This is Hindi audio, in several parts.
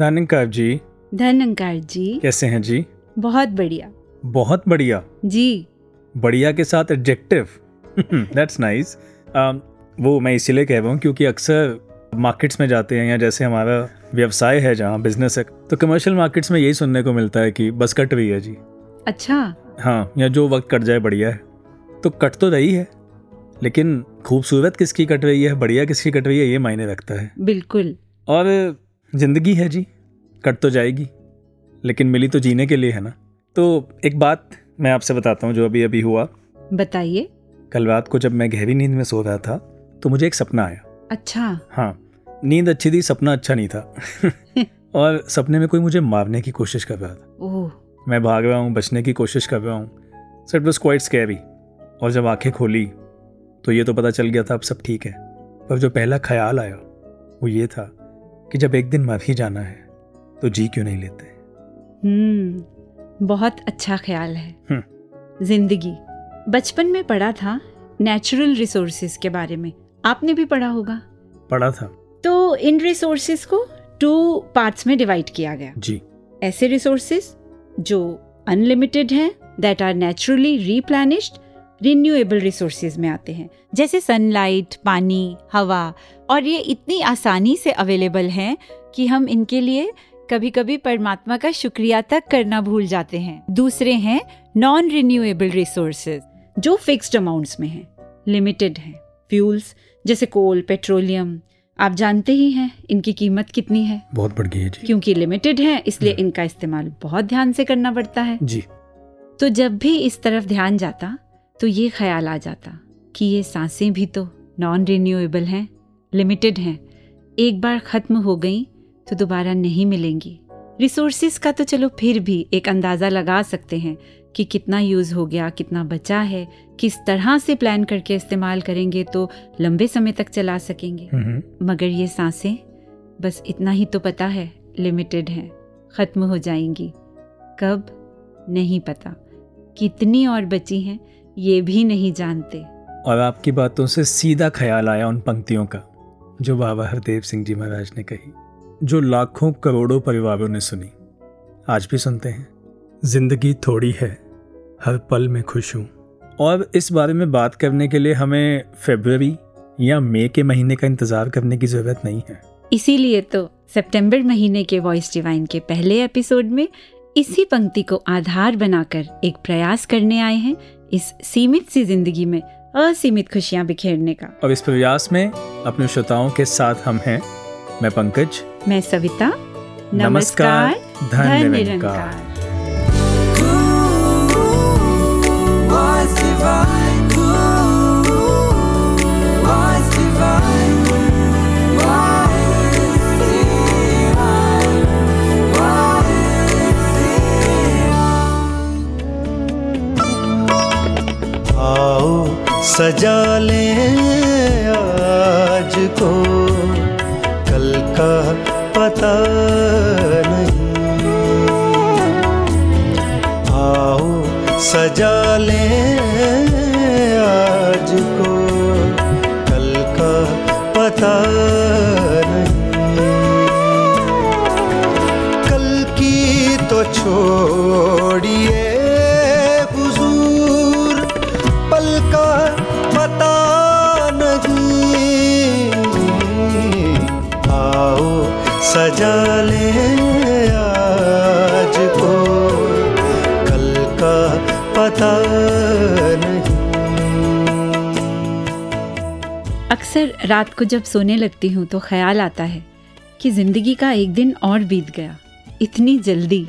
धनंकार जी। धनंकार जी। कैसे हैं जी? बहुत बढ़िया। बहुत बढ़िया। जी। बढ़िया के साथ एडजेक्टिव दैट्स नाइस वो मैं इसीलिए कह रहा हूँ क्योंकि अक्सर मार्केट्स में जाते हैं या जैसे हमारा व्यवसाय है जहाँ बिज़नेस है तो कमर्शियल मार्केट्स में यही सुनने को मिलता है कि बस कट रही है जी। अच्छा। हाँ या जो वक्त कट जाए बढ़िया है। तो कट तो रही है लेकिन खूबसूरत किसकी कट रही है बढ़िया किसकी कट रही है ये मायने रखता है। बिल्कुल। और ज़िंदगी है जी कट तो जाएगी लेकिन मिली तो जीने के लिए है ना। तो एक बात मैं आपसे बताता हूँ जो अभी अभी हुआ। बताइए। कल रात को जब मैं गहरी नींद में सो रहा था तो मुझे एक सपना आया। अच्छा। हाँ नींद अच्छी थी सपना अच्छा नहीं था। और सपने में कोई मुझे मारने की कोशिश कर रहा था। ओह। मैं भाग रहा हूँ बचने की कोशिश कर रहा हूँ। So it was quite scary और जब आँखें खोली तो ये तो पता चल गया था अब सब ठीक है। पर जो पहला ख्याल आया वो ये था कि जब एक दिन मर ही जाना है तो जी क्यों नहीं लेते? हम्म बहुत अच्छा ख्याल है। हम्म। ज़िंदगी। बचपन में पढ़ा था नेचुरल रिसोर्सेज के बारे में। आपने भी पढ़ा होगा। पढ़ा था। तो इन रिसोर्सेज को टू पार्ट्स में डिवाइड किया गया। जी। ऐसे रिसोर्सेज जो अनलिमिटेड हैं that are naturally replenished renewable resources में आते हैं। जैसे सनलाइट पानी हवा और ये इतनी आसानी से अवेलेबल हैं कि हम इनके लिए कभी कभी परमात्मा का शुक्रिया तक करना भूल जाते हैं। दूसरे हैं नॉन रिन्यूएबल रिसोर्सेज जो फिक्स्ड अमाउंट्स में हैं लिमिटेड हैं। फ्यूल्स जैसे कोल पेट्रोलियम आप जानते ही हैं इनकी कीमत कितनी है। बहुत बढ़ गई है जी। क्योंकि लिमिटेड है इसलिए हम्म। इनका इस्तेमाल बहुत ध्यान से करना पड़ता है। जी। तो जब भी इस तरफ़ ध्यान जाता तो ये ख्याल आ जाता कि ये साँसें भी तो नॉन रिन्यूएबल हैं लिमिटेड हैं। एक बार ख़त्म हो गई तो दोबारा नहीं मिलेंगी। रिसोर्सिस का तो चलो फिर भी एक अंदाज़ा लगा सकते हैं कि कितना यूज़ हो गया कितना बचा है किस तरह से प्लान करके इस्तेमाल करेंगे तो लंबे समय तक चला सकेंगे। मगर ये साँसें बस इतना ही तो पता है लिमिटेड हैं ख़त्म हो जाएँगी। कब? नहीं पता। कितनी और बची हैं? ये भी नहीं जानते। और आपकी बातों से सीधा ख्याल आया उन पंक्तियों का जो बाबा हरदेव सिंह जी महाराज ने कही जो लाखों करोड़ों परिवारों ने सुनी। आज भी सुनते हैं। ज़िंदगी थोड़ी है हर पल में खुश हूँ। और इस बारे में बात करने के लिए हमें फेब्रुवरी या मई के महीने का इंतज़ार करने की ज़रूरत नहीं है। इसीलिए तो सितंबर महीने के वॉइस डिवाइन के पहले एपिसोड में इसी पंक्ति को आधार बनाकर एक प्रयास करने आए हैं इस सीमित सी ज़िंदगी में असीमित खुशियाँ बिखेरने का और इस प्रयास में अपने श्रोताओं के साथ हम हैं मैं पंकज मैं सविता नमस्कार, धन निरंकार। आओ, सजा ले आज को। कल का पता नहीं। आओ, सजा ले आज को। कल का पता नहीं। कल की तो छोड़िए सजा ले आज को। कल का पता नहीं। अक्सर रात को जब सोने लगती हूँ तो ख्याल आता है कि ज़िंदगी का एक दिन और बीत गया। इतनी जल्दी।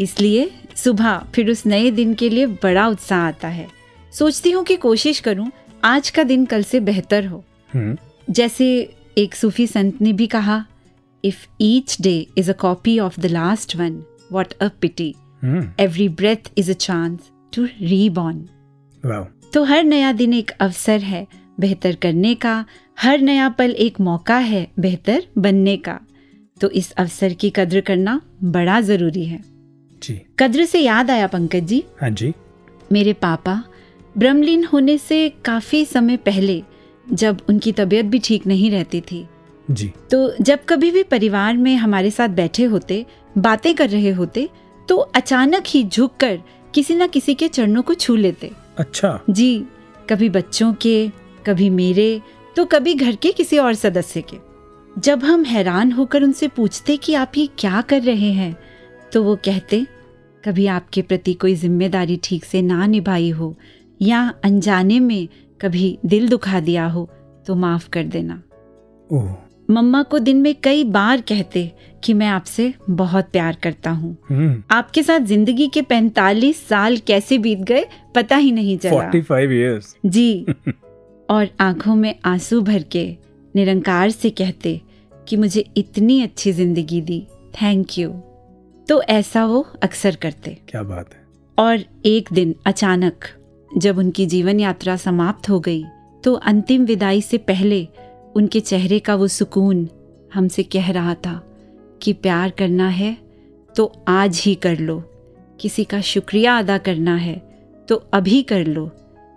इसलिए सुबह फिर उस नए दिन के लिए बड़ा उत्साह आता है। सोचती हूँ कि कोशिश करूँ आज का दिन कल से बेहतर हो। हम्म, जैसे एक सूफी संत ने भी कहा if each day is a copy of the last one what a pity hmm, every breath is a chance to reborn वाह तो हर नया दिन एक अवसर है बेहतर करने का। हर नया पल एक मौका है बेहतर बनने का। तो इस अवसर की कद्र करना बड़ा ज़रूरी है। जी। कद्र से याद आया पंकज जी। हाँ जी। मेरे पापा ब्रह्मलीन होने से काफ़ी समय पहले जब उनकी तबीयत भी ठीक नहीं रहती थी जी। तो जब कभी भी परिवार में हमारे साथ बैठे होते बातें कर रहे होते तो अचानक ही झुककर किसी ना किसी के चरणों को छू लेते। अच्छा। जी कभी बच्चों के कभी मेरे तो कभी घर के किसी और सदस्य के। जब हम हैरान होकर उनसे पूछते कि आप ये क्या कर रहे हैं तो वो कहते कभी आपके प्रति कोई ज़िम्मेदारी ठीक से ना निभाई हो या अनजाने में कभी दिल दुखा दिया हो तो माफ़ कर देना। ओह। मम्मा को दिन में कई बार कहते कि मैं आपसे बहुत प्यार करता हूँ। हम्म। आपके साथ ज़िंदगी के 45 साल कैसे बीत गए पता ही नहीं चला। Forty five G. और आँखों में आँसू भर के निरंकार से कहते कि मुझे इतनी अच्छी ज़िंदगी दी। थैंक यू तो ऐसा वो अक्सर करते। क्या बात है। और एक दिन अचानक जब उनकी जीवन यात्रा समाप्त हो गई तो अंतिम विदाई से पहले उनके चेहरे का वो सुकून हमसे कह रहा था कि प्यार करना है तो आज ही कर लो। किसी का शुक्रिया अदा करना है तो अभी कर लो।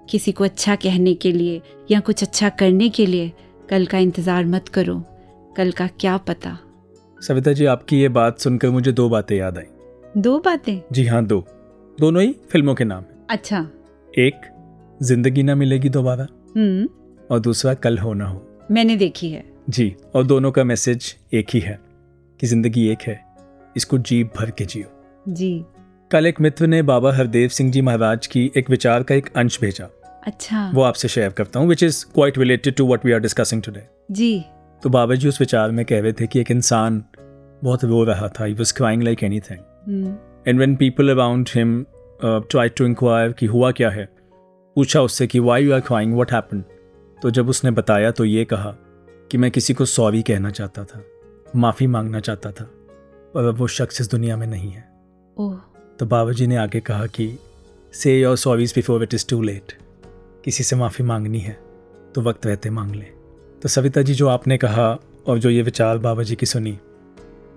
किसी को अच्छा कहने के लिए या कुछ अच्छा करने के लिए कल का इंतज़ार मत करो। कल का क्या पता। सविता जी आपकी ये बात सुनकर मुझे दो बातें याद आई। दो बातें? जी हाँ दो। दोनों ही फ़िल्मों के नाम अच्छा। एक ज़िंदगी ना मिलेगी दोबारा। हम्म। और दूसरा कल हो ना हो। मैंने देखी है। जी और दोनों का मैसेज एक ही है कि ज़िंदगी एक है इसको जी भर के जियो। जी। कल एक मित्र ने बाबा हरदेव सिंह जी महाराज की एक विचार का एक अंश भेजा। अच्छा। वो आपसे शेयर करता हूँ which is quite related to what we are discussing today जी। तो बाबा जी उस विचार में कह रहे थे कि एक इंसान बहुत रो रहा था he was crying like anything and when people around him try to inquire कि हुआ क्या है पूछा उससे कि why you are crying what happen तो जब उसने बताया तो ये कहा कि मैं किसी को सॉरी कहना चाहता था माफ़ी मांगना चाहता था पर अब वो शख्स इस दुनिया में नहीं है। ओह। तो बाबा जी ने आगे कहा कि say your sorries before it is too late किसी से माफ़ी मांगनी है तो वक्त रहते मांग लें। तो सविता जी जो आपने कहा और जो ये विचार बाबा जी की सुनी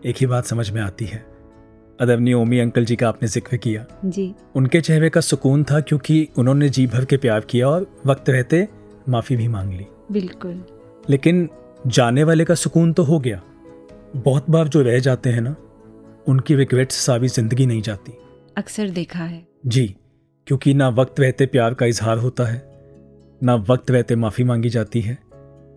एक ही बात समझ में आती है। अदरनी ओमी अंकल जी का आपने ज़िक्र किया। जी। उनके चेहरे का सुकून था क्योंकि उन्होंने जी भर के प्यार किया और वक्त रहते माफ़ी भी मांग ली। बिल्कुल। लेकिन जाने वाले का सुकून तो हो गया। बहुत बार जो रह जाते हैं ना उनकी रिग्रेट्स सारी ज़िंदगी नहीं जाती। अक्सर देखा है। जी क्योंकि ना वक्त रहते प्यार का इजहार होता है ना वक्त रहते माफ़ी मांगी जाती है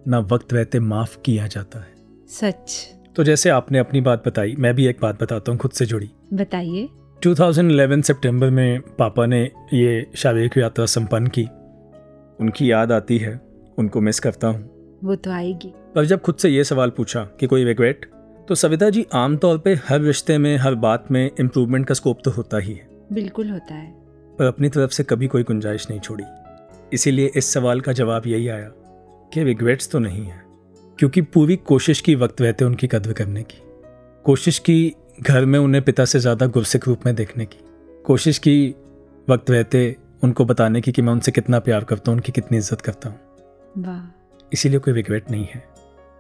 ना वक्त रहते माफ़ किया जाता है। सच। तो जैसे आपने अपनी बात बताई मैं भी एक बात बताता हूँ खुद से जुड़ी। बताइए। 2011 सितंबर में पापा ने ये शारीरिक यात्रा संपन्न की। उनकी याद आती है उनको मिस करता हूँ। वो तो आएगी। पर जब खुद से ये सवाल पूछा कि कोई रिग्रेट तो सविता जी आमतौर पे हर रिश्ते में हर बात में इम्प्रूवमेंट का स्कोप तो होता ही है। बिल्कुल होता है। पर अपनी तरफ़ से कभी कोई गुंजाइश नहीं छोड़ी। इसीलिए इस सवाल का जवाब यही आया कि रिग्रेट्स तो नहीं है क्योंकि पूरी कोशिश की वक्त रहते उनकी कद्र करने की। कोशिश की घर में उन्हें पिता से ज़्यादा गुरसिक रूप में देखने की। कोशिश की वक्त रहते उनको बताने की कि मैं उनसे कितना प्यार करता हूँ उनकी कितनी इज़्ज़त करता हूँ। वाह। इसीलिए कोई रिग्रेट नहीं है।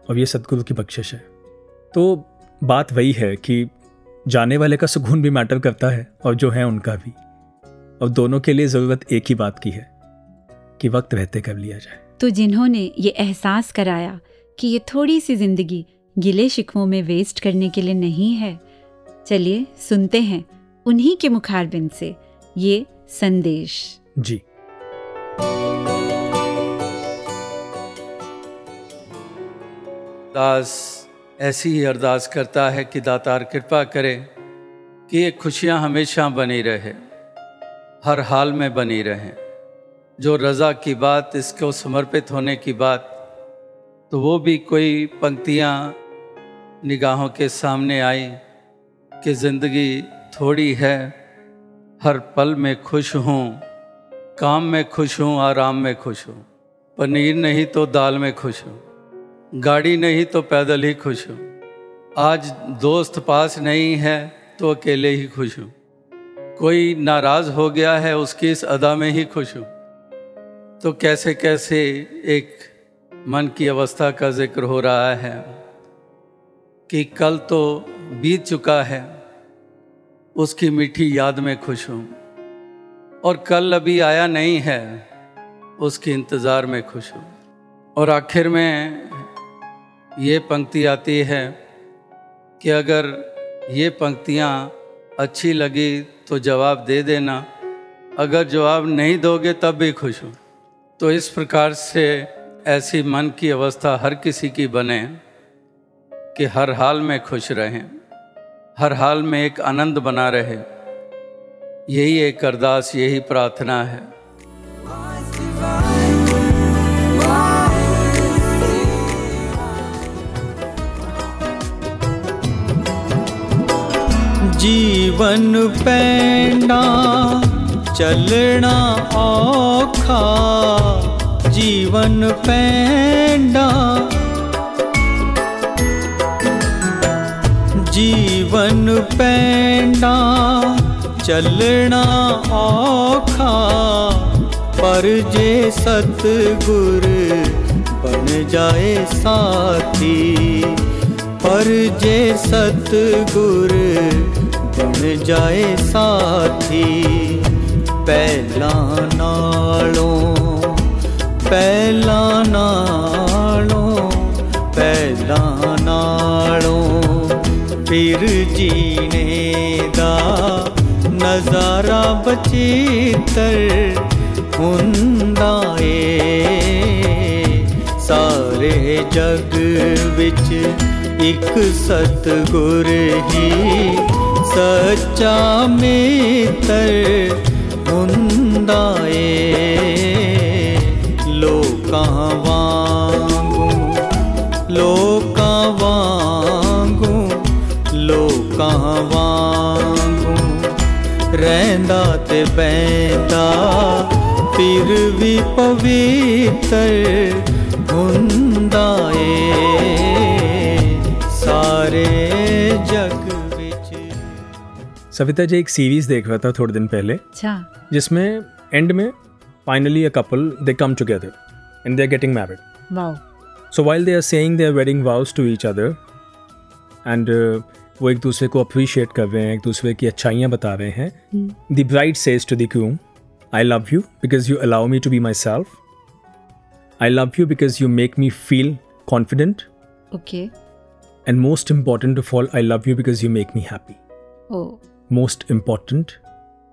और ये सदगुरु की बख्शिश है। तो बात वही है कि जाने वाले का सुकून भी मैटर करता है और जो है उनका भी। और दोनों के लिए ज़रूरत एक ही बात की है कि वक्त रहते कर लिया जाए। तो जिन्होंने ये एहसास कराया कि ये थोड़ी सी ज़िंदगी गिले शिकवों में वेस्ट करने के लिए नहीं है चलिए सुनते हैं उन्हीं के मुखारबिन से। ये संदेश। जी। दास ऐसी ही अरदास करता है कि दातार कृपा करे कि ये खुशियाँ हमेशा बनी रहे हर हाल में बनी रहें। जो रज़ा की बात इसको समर्पित होने की बात तो वो भी कोई पंक्तियाँ निगाहों के सामने आई कि ज़िंदगी थोड़ी है हर पल में खुश हूँ, काम में खुश हूँ, आराम में खुश हूँ। पनीर नहीं तो दाल में खुश हूँ, गाड़ी नहीं तो पैदल ही खुश हूँ। आज दोस्त पास नहीं है तो अकेले ही खुश हूँ। कोई नाराज़ हो गया है उसकी इस अदा में ही खुश हूँ। तो कैसे कैसे एक मन की अवस्था का ज़िक्र हो रहा है कि कल तो बीत चुका है। उसकी मीठी याद में खुश हूँ। और कल अभी आया नहीं है, उसके इंतज़ार में खुश हूँ। और आखिर में ये पंक्ति आती है कि अगर ये पंक्तियाँ अच्छी लगी तो जवाब दे देना। अगर जवाब नहीं दोगे तब भी खुश हूँ। तो इस प्रकार से ऐसी मन की अवस्था हर किसी की बने कि हर हाल में खुश रहें। हर हाल में एक आनंद बना रहे। यही एक अरदास, यही प्रार्थना है। जीवन पैंडा, चलना औखा। जीवन ਜੀਵਨ ਪੈਂਡਾ, ਚੱਲਣਾ ਔਖਾ। ਪਰ ਜੇ ਸਤ ਗੁਰ ਬਣ ਜਾਏ ਸਾਥੀ, ਪਰ ਜੇ ਸਤ ਗੁਰ ਬਣ ਜਾਏ ਸਾਥੀ, ਪਹਿਲਾਂ ਨਾਲੋਂ, ਪਹਿਲਾਂ ਨਾ ਫਿਰ ਜੀਣੇ ਦਾ ਨਜ਼ਾਰਾ ਬਚਿੱਤਰ ਹੁੰਦਾ ਏ ਸਾਰੇ ਜਗ ਵਿੱਚ ਇੱਕ ਸਤਗੁਰ ਹੀ ਸੱਚਾ ਮਿੱਤਰ ਹੁੰਦਾ ਏ बैता फिर भी पवित्र हुए सारे जग बिच सविता जी एक सीरीज़ देख रहा था थोड़े दिन पहले अच्छा। जिसमें एंड में finally a couple they come together and they are getting married wow so while they are saying their wedding vows to each other and वो एक दूसरे को अप्रिशिएट कर रहे हैं एक दूसरे की अच्छाइयाँ बता रहे हैं। The bride says to the I love you because you allow me to be myself I love you because you make me feel confident okay and most important of all, I love you because you make me happy. Most important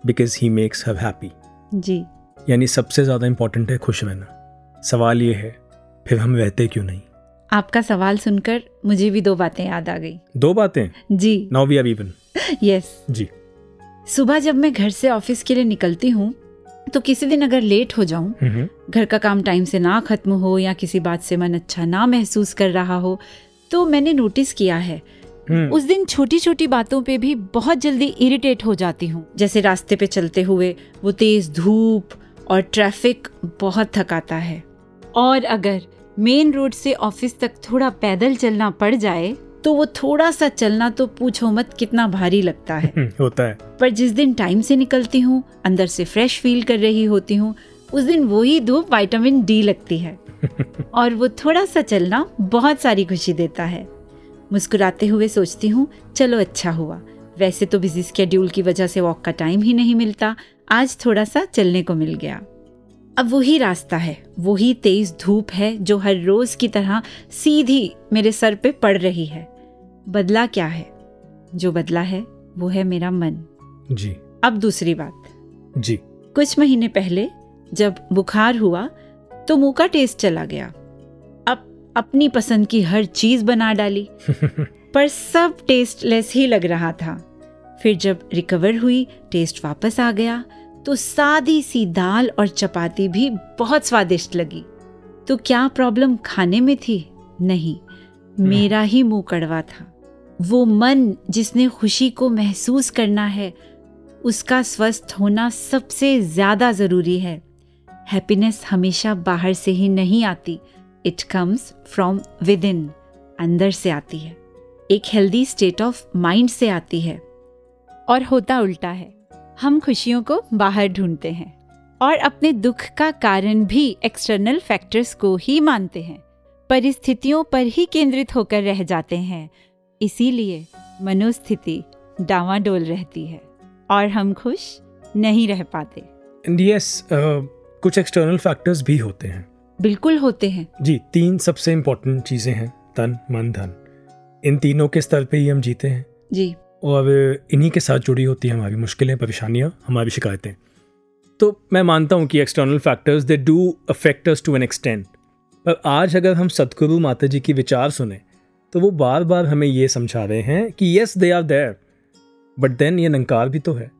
because he makes makes her happy. जी। यानी सबसे ज़्यादा इंपॉर्टेंट है खुश रहना। सवाल ये है फिर हम रहते क्यों नहीं? आपका सवाल सुनकर मुझे भी दो बातें याद आ गई। दो बातें? जी। Now we are even yes जी। सुबह जब मैं घर से ऑफ़िस के लिए निकलती हूँ तो किसी दिन अगर लेट हो जाऊँ घर का काम टाइम से ना खत्म हो या किसी बात से मन अच्छा ना महसूस कर रहा हो तो मैंने नोटिस किया है। हम्म। उस दिन छोटी छोटी बातों पे भी बहुत जल्दी इरिटेट हो जाती हूँ। जैसे रास्ते पे चलते हुए वो तेज धूप और ट्रैफ़िक बहुत थकाता है। और अगर मेन रोड से ऑफ़िस तक थोड़ा पैदल चलना पड़ जाए तो वो थोड़ा सा चलना तो पूछो मत कितना भारी लगता है। हम्म, होता है। पर जिस दिन टाइम से निकलती हूँ अंदर से फ्रेश फील कर रही होती हूँ उस दिन वही धूप विटामिन डी लगती है। और वो थोड़ा सा चलना बहुत सारी खुशी देता है। मुस्कुराते हुए सोचती हूँ चलो अच्छा हुआ। वैसे तो बिज़ी स्केड्यूल की वजह से वॉक का टाइम ही नहीं मिलता। आज थोड़ा सा चलने को मिल गया। अब वही रास्ता है वही तेज धूप है जो हर रोज की तरह सीधी मेरे सर पे पड़ रही है। बदला क्या है? जो बदला है वो है मेरा मन। जी। अब दूसरी बात। जी। कुछ महीने पहले जब बुखार हुआ तो मुँह का टेस्ट चला गया। अब अपनी पसंद की हर चीज़ बना डाली। पर सब टेस्टलेस ही लग रहा था। फिर जब रिकवर हुई टेस्ट वापस आ गया। तो सादी सी दाल और चपाती भी बहुत स्वादिष्ट लगी। तो क्या प्रॉब्लम खाने में थी? नहीं, मेरा ही मुँह कड़वा था। वो मन जिसने खुशी को महसूस करना है, उसका स्वस्थ होना सबसे ज़्यादा ज़रूरी है। हैप्पीनेस हमेशा बाहर से ही नहीं आती, it comes from within अंदर से आती है। एक हेल्दी स्टेट ऑफ़ माइंड से आती है। और होता उल्टा है। हम खुशियों को बाहर ढूंढते हैं और अपने दुख का कारण भी एक्सटर्नल फैक्टर्स को ही मानते हैं। परिस्थितियों पर ही केंद्रित होकर रह जाते हैं। इसीलिए मनोस्थिति डावाडोल रहती है और हम खुश नहीं रह पाते। एंड यस कुछ एक्सटर्नल फैक्टर्स भी होते हैं। बिल्कुल होते हैं। जी तीन सबसे इम्पोर्टेंट चीज़ें हैं तन मन धन। इन तीनों के स्तर पे ही हम जीते हैं। जी। और इन्हीं के साथ जुड़ी होती हैं हमारी मुश्किलें, परेशानियाँ, हमारी शिकायतें। तो मैं मानता हूँ कि external factors they do affect to an extent पर आज अगर हम सदगुरु माता जी की विचार सुने तो वो बार बार हमें ये समझा रहे हैं कि yes they are there but then ये नंकार भी तो है।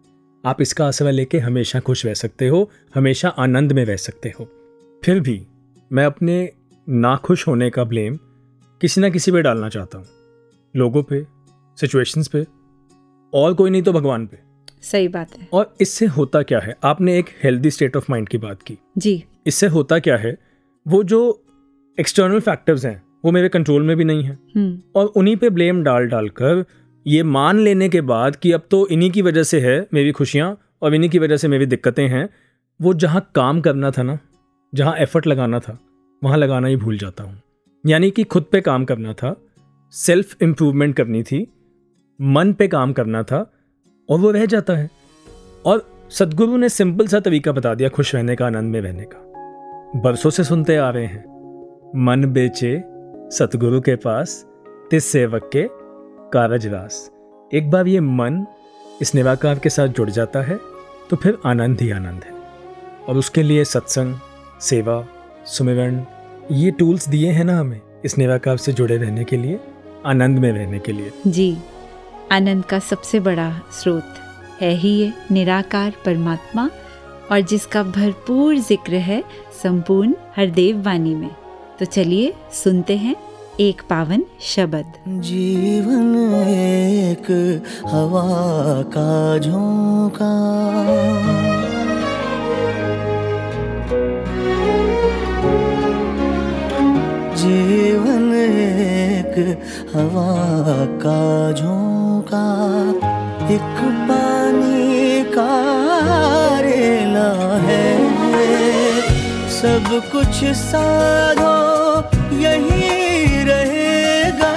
आप इसका आसरा लेके हमेशा खुश रह सकते हो, हमेशा आनंद में रह सकते हो। फिर भी मैं अपने नाखुश होने का ब्लेम किसी ना किसी पे डालना चाहता हूँ। लोगों पे सिचुएशंस पे और कोई नहीं तो भगवान पे। सही बात है। और इससे होता क्या है? आपने एक हेल्दी स्टेट ऑफ़ माइंड की बात की। जी। इससे होता क्या है? वो जो एक्सटर्नल फैक्टर्स हैं वो मेरे कंट्रोल में भी नहीं है। हम्म। और उन्हीं पे ब्लेम डाल डालकर ये मान लेने के बाद कि अब तो इन्हीं की वजह से है मेरी खुशियाँ और इन्हीं की वजह से मेरी दिक्कतें हैं वो जहाँ काम करना था ना जहाँ एफर्ट लगाना था वहाँ लगाना ही भूल जाता हूँ। यानी कि खुद पे काम करना था सेल्फ इम्प्रूवमेंट करनी थी मन पे काम करना था और वो रह जाता है। और सदगुरु ने सिंपल सा तरीका बता दिया खुश रहने का, आनंद में रहने का। बरसों से सुनते आ रहे हैं। मन बेचे सतगुरु के पास, तिस सेवक के कारज रास एक बार ये मन इस निराकार के साथ जुड़ जाता है तो फिर आनंद ही आनंद है। और उसके लिए सत्संग, सेवा सुमिरण ये टूल्स दिए हैं ना हमें, इस निराकार से जुड़े रहने के लिए, आनंद में रहने के लिए। जी। आनंद का सबसे बड़ा स्रोत है ही ये निराकार परमात्मा और जिसका भरपूर ज़िक्र है संपूर्ण हरदेव वाणी में। तो चलिए सुनते हैं एक पावन शब्द। जीवन एक हवा का झोंका। जीवन एक हवा का झोंका। एक पानी का रेला है। सब कुछ साधो, यही रहेगा।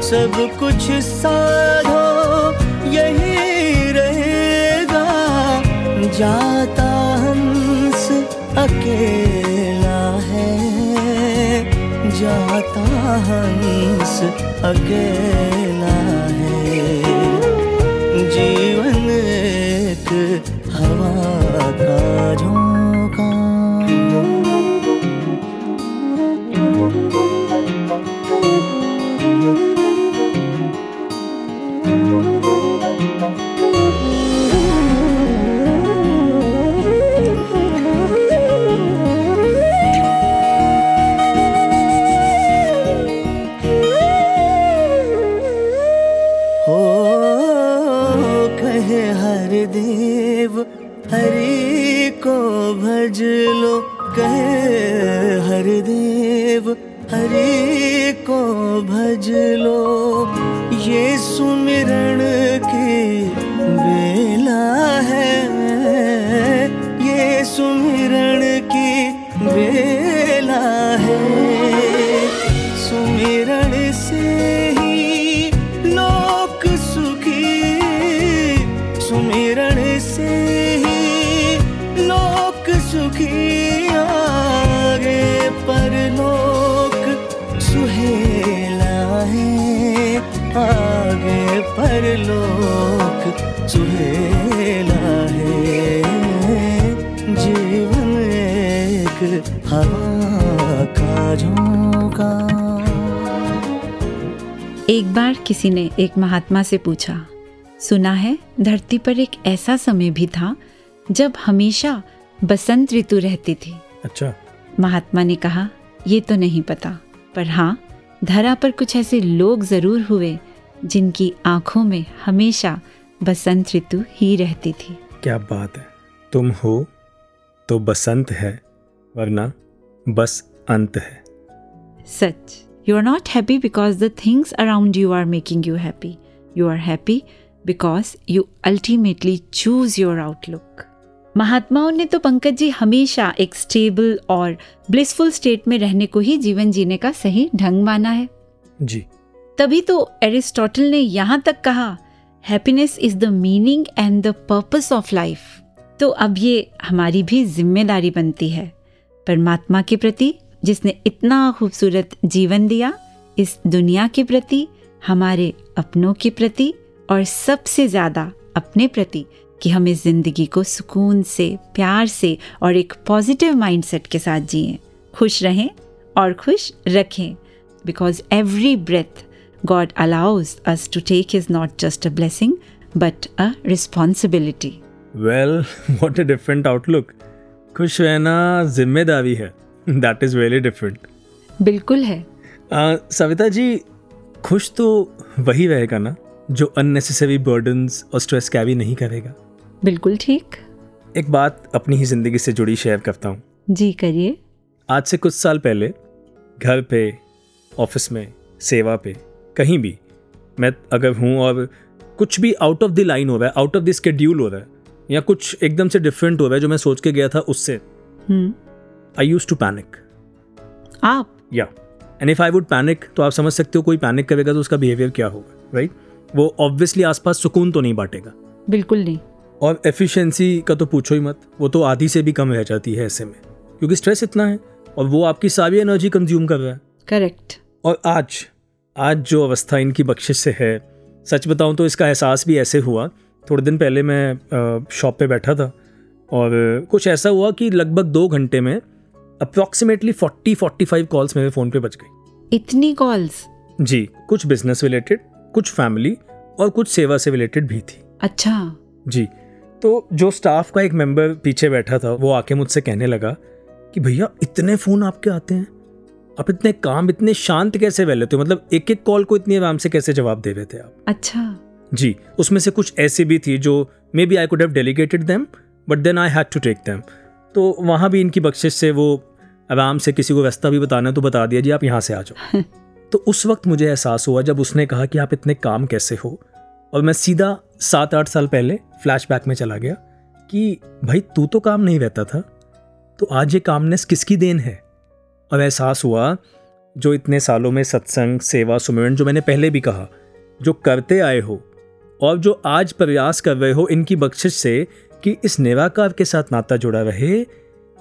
सब कुछ साधो, यही रहेगा। जाता हंस अकेला है। जाता हंस अकेला एक महात्मा से पूछा सुना है धरती पर एक ऐसा समय भी था जब हमेशा बसंत ऋतु रहती थी? अच्छा। महात्मा ने कहा ये तो नहीं पता पर हाँ धरा पर कुछ ऐसे लोग ज़रूर हुए जिनकी आँखों में हमेशा बसंत ऋतु ही रहती थी। क्या बात है। तुम हो तो बसंत है वरना बस अंत है। सच। You are not happy because the things around you are making you happy you are happy because you ultimately choose your outlook महात्माओं ने तो पंकज जी हमेशा एक स्टेबल और ब्लिसफुल स्टेट में रहने को ही जीवन जीने का सही ढंग माना है। जी। तभी तो एरिस्टोटल ने यहाँ तक कहा happiness is the meaning and the purpose of life तो अब ये हमारी भी ज़िम्मेदारी बनती है परमात्मा के प्रति जिसने इतना खूबसूरत जीवन दिया इस दुनिया के प्रति, हमारे अपनों के प्रति और सबसे ज़्यादा अपने प्रति कि हम इस ज़िंदगी को सुकून से, प्यार से और एक पॉजिटिव माइंडसेट के साथ जिएँ। खुश रहें और खुश रखें। Because every breath God allows us to take is not just a blessing but a responsibility well what a different outlook खुश रहना ज़िम्मेदारी है। दैट इज़ वेरी डिफरेंट बिल्कुल है। आ, सविता जी खुश तो वही रहेगा ना जो अननेसेसरी बर्डन्स और स्ट्रेस कैरी नहीं करेगा? बिल्कुल ठीक। एक बात अपनी ही ज़िंदगी से जुड़ी शेयर करता हूँ। जी करिए। आज से कुछ साल पहले घर पे ऑफ़िस में सेवा पे कहीं भी मैं अगर हूँ और कुछ भी आउट ऑफ़ द लाइन हो रहा है आउट ऑफ़ द स्केड्यूल हो रहा है या कुछ एकदम से डिफरेंट हो रहा है जो मैं सोच के गया था उससे हम्म। आई यूज़ टू पैनिक आप? या and if I would panic तो आप समझ सकते हो कोई पैनिक करेगा तो उसका बिहेवियर क्या होगा राइट वो ऑब्वियसली आसपास सुकून तो नहीं बांटेगा। बिल्कुल नहीं। और एफिशिएंसी का तो पूछो ही मत वो तो आधी से भी कम रह जाती है ऐसे में। क्योंकि स्ट्रेस इतना है और वो आपकी सारी एनर्जी कंज्यूम कर रहा है। करेक्ट और आज आज जो अवस्था इनकी बख्शिश से है सच बताऊँ तो इसका एहसास भी ऐसे हुआ। थोड़े दिन पहले मैं शॉप पे बैठा था और कुछ ऐसा हुआ कि लगभग दो घंटे में approximately forty forty five calls मेरे फ़ोन पे बच गई। इतनी कॉल्स जी कुछ बिज़नेस रिलेटेड कुछ फैमिली और कुछ सेवा से रिलेटेड भी थी। अच्छा। जी तो जो स्टाफ का एक मेंबर पीछे बैठा था वो आके मुझसे कहने लगा कि भैया इतने फ़ोन आपके आते हैं? आप इतने काम इतने शांत कैसे रह लेते हो? मतलब एक एक कॉल को इतनी आराम से कैसे जवाब दे रहे थे आप? अच्छा। जी उसमें से कुछ ऐसी भी थी जो maybe I could have delegated them but then I had to take them तो वहाँ भी इनकी बख्शिश से वो आराम से किसी को रास्ता भी बताना तो बता दिया जी आप यहाँ से आ जाओ। तो उस वक्त मुझे एहसास हुआ जब उसने कहा कि आप इतने काम कैसे हो? और मैं सीधा सात आठ साल पहले फ्लैशबैक में चला गया कि भाई तू तो काम नहीं रहता था तो आज ये कामनेस किसकी देन है? और एहसास हुआ जो इतने सालों में सत्संग सेवा सुमिरन जो मैंने पहले भी कहा जो करते आए हो और जो आज प्रयास कर रहे हो इनकी बख्शिश से कि इस निराकार के साथ नाता जुड़ा रहे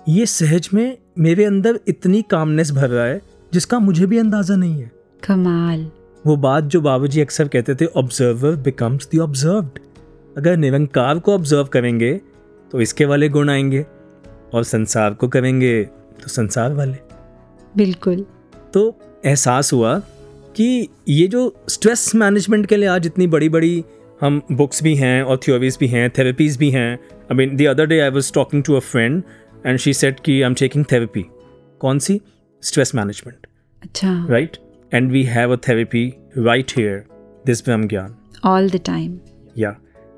ये सहज में मेरे अंदर इतनी कामनेस भर रहा है जिसका मुझे भी अंदाज़ा नहीं है। कमाल। वो बात जो बाबूजी अक्सर कहते थे ऑब्जर्वर बिकम्स द ऑब्जर्व्ड अगर निरंकार को ऑब्ज़र्व करेंगे तो इसके वाले गुण आएँगे और संसार को करेंगे तो संसार वाले। बिल्कुल। तो एहसास हुआ कि ये जो स्ट्रेस मैनेजमेंट के लिए आज इतनी बड़ी बड़ी हम बुक्स भी हैं और थ्योरीज भी हैं थेरेपीज भी हैं. I mean the other day I was talking to a friend and she said कि आई एम टेकिंग थेरेपी कौन सी? स्ट्रेस मैनेजमेंट अच्छा. Right and we have a therapy right here this Brahm Gyan. All the time या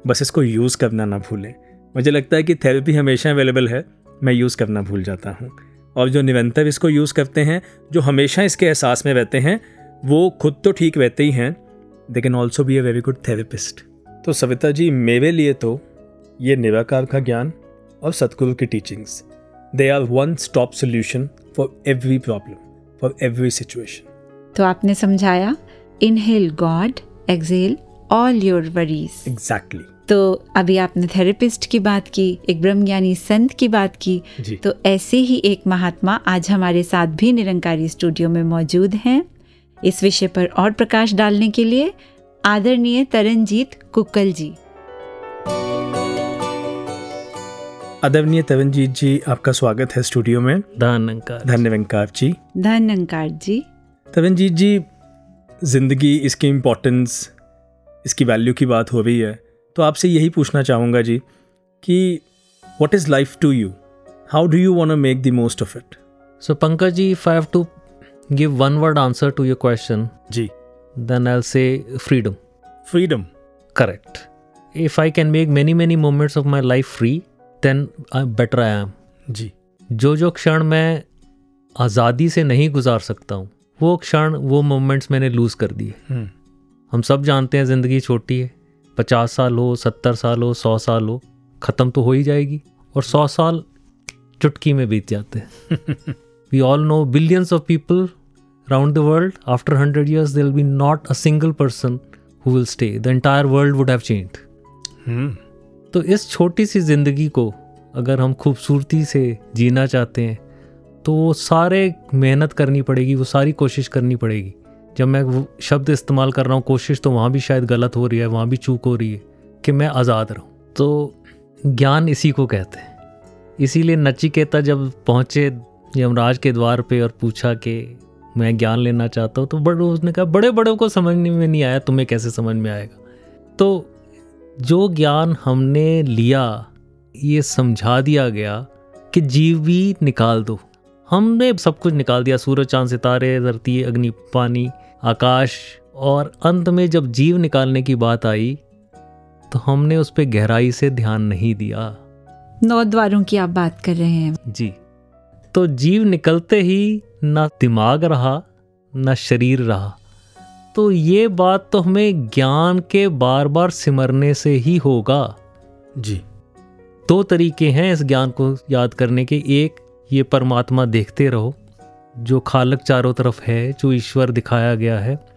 बस इसको यूज़ करना ना भूलें. मुझे लगता है कि थेरेपी हमेशा अवेलेबल है. मैं यूज़ करना भूल जाता हूँ. और जो निरंतर इसको यूज़ करते हैं जो हमेशा इसके एहसास में रहते हैं वो खुद तो ठीक रहते ही हैं they can also be a very good therapist तो सविता जी मेरे लिए तो ये निराकार का ज्ञान और सतगुरु की teachings they are one stop solution for every problem for every situation तो आपने समझाया inhale God exhale all your worries exactly तो अभी आपने थेरेपिस्ट की बात की एक ब्रह्मज्ञानी संत की बात की जी। तो ऐसे ही एक महात्मा आज हमारे साथ भी निरंकारी स्टूडियो में मौजूद हैं। इस विषय पर और प्रकाश डालने के लिए आदरणीय तरनजीत कुक्कल जी। आदरणीय तवनजीत जी आपका स्वागत है स्टूडियो में। धन्यकार धन्य वेंकार जी। धन अंकार जी। तवनजीत जी ज़िंदगी इसकी इम्पोर्टेंस इसकी वैल्यू की बात हो रही है। तो आपसे यही पूछना चाहूँगा जी कि what is life to you how do you want to make the most of it so Pankaj ji, if I have to give one word answer to your question, जी। Then I'll say freedom. Freedom Correct. If I can make many many moments of my life free, then I better I am. जी जो जो क्षण मैं आज़ादी से नहीं गुजार सकता हूँ वो क्षण वो मोमेंट्स मैंने लूज़ कर दिए हम्म, हम सब जानते हैं ज़िंदगी छोटी है पचास साल हो सत्तर साल हो सौ साल हो ख़त्म तो हो ही जाएगी और सौ साल चुटकी में बीत जाते हैं we all know billions of people around the world after 100 years there will be not a single person who will stay. The entire world would have changed. Hmm, तो इस छोटी सी ज़िंदगी को अगर हम खूबसूरती से जीना चाहते हैं तो वो सारे मेहनत करनी पड़ेगी वो सारी कोशिश करनी पड़ेगी। जब मैं वो शब्द इस्तेमाल कर रहा हूँ कोशिश तो वहाँ भी शायद गलत हो रही है वहाँ भी चूक हो रही है कि मैं आज़ाद रहूँ। तो ज्ञान इसी को कहते हैं। इसीलिए नचिकेता जब पहुँचे यमराज के द्वार पे और पूछा कि मैं ज्ञान लेना चाहता हूँ तो बड़े उसने कहा बड़े बड़ों को समझ में नहीं आया तुम्हें कैसे समझ में आएगा? तो जो ज्ञान हमने लिया ये समझा दिया गया कि जीव भी निकाल दो। हमने सब कुछ निकाल दिया सूरज चाँद सितारे धरती अग्नि पानी आकाश और अंत में जब जीव निकालने की बात आई तो हमने उस पर गहराई से ध्यान नहीं दिया। नौ द्वारों की आप बात कर रहे हैं। जी। तो जीव निकलते ही ना दिमाग रहा ना शरीर रहा। तो ये बात तो हमें ज्ञान के बार बार सिमरने से ही होगा। जी। दो तरीके हैं इस ज्ञान को याद करने के। एक ये परमात्मा देखते रहो जो खालक चारों तरफ़ है जो ईश्वर दिखाया गया है।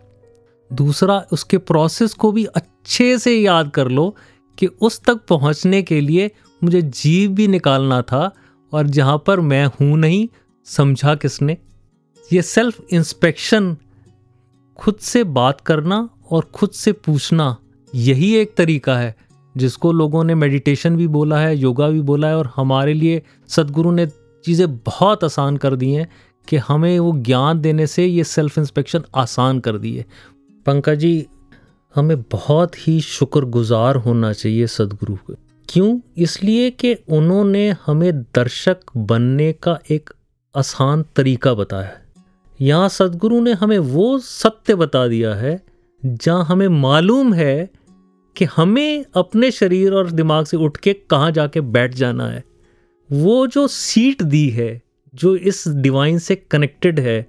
दूसरा उसके प्रोसेस को भी अच्छे से याद कर लो कि उस तक पहुँचने के लिए मुझे जीव भी निकालना था और जहाँ पर मैं हूँ नहीं, समझा किसने? ये सेल्फ इंस्पेक्शन खुद से बात करना और खुद से पूछना, यही एक तरीका है, जिसको लोगों ने मेडिटेशन भी बोला है योगा भी बोला है, और हमारे लिए सदगुरु ने चीज़ें बहुत आसान कर दी हैं कि हमें वो ज्ञान देने से ये सेल्फ इंस्पेक्शन आसान कर दी है। पंकज जी, हमें बहुत ही शुक्रगुजार होना चाहिए सदगुरु के क्यों? इसलिए कि उन्होंने हमें दर्शक बनने का एक आसान तरीका बताया है। यहाँ सदगुरु ने हमें वो सत्य बता दिया है, जहाँ हमें मालूम है कि हमें अपने शरीर और दिमाग से उठ के कहाँ जाके बैठ जाना है। वो जो सीट दी है, जो इस डिवाइन से कनेक्टेड है,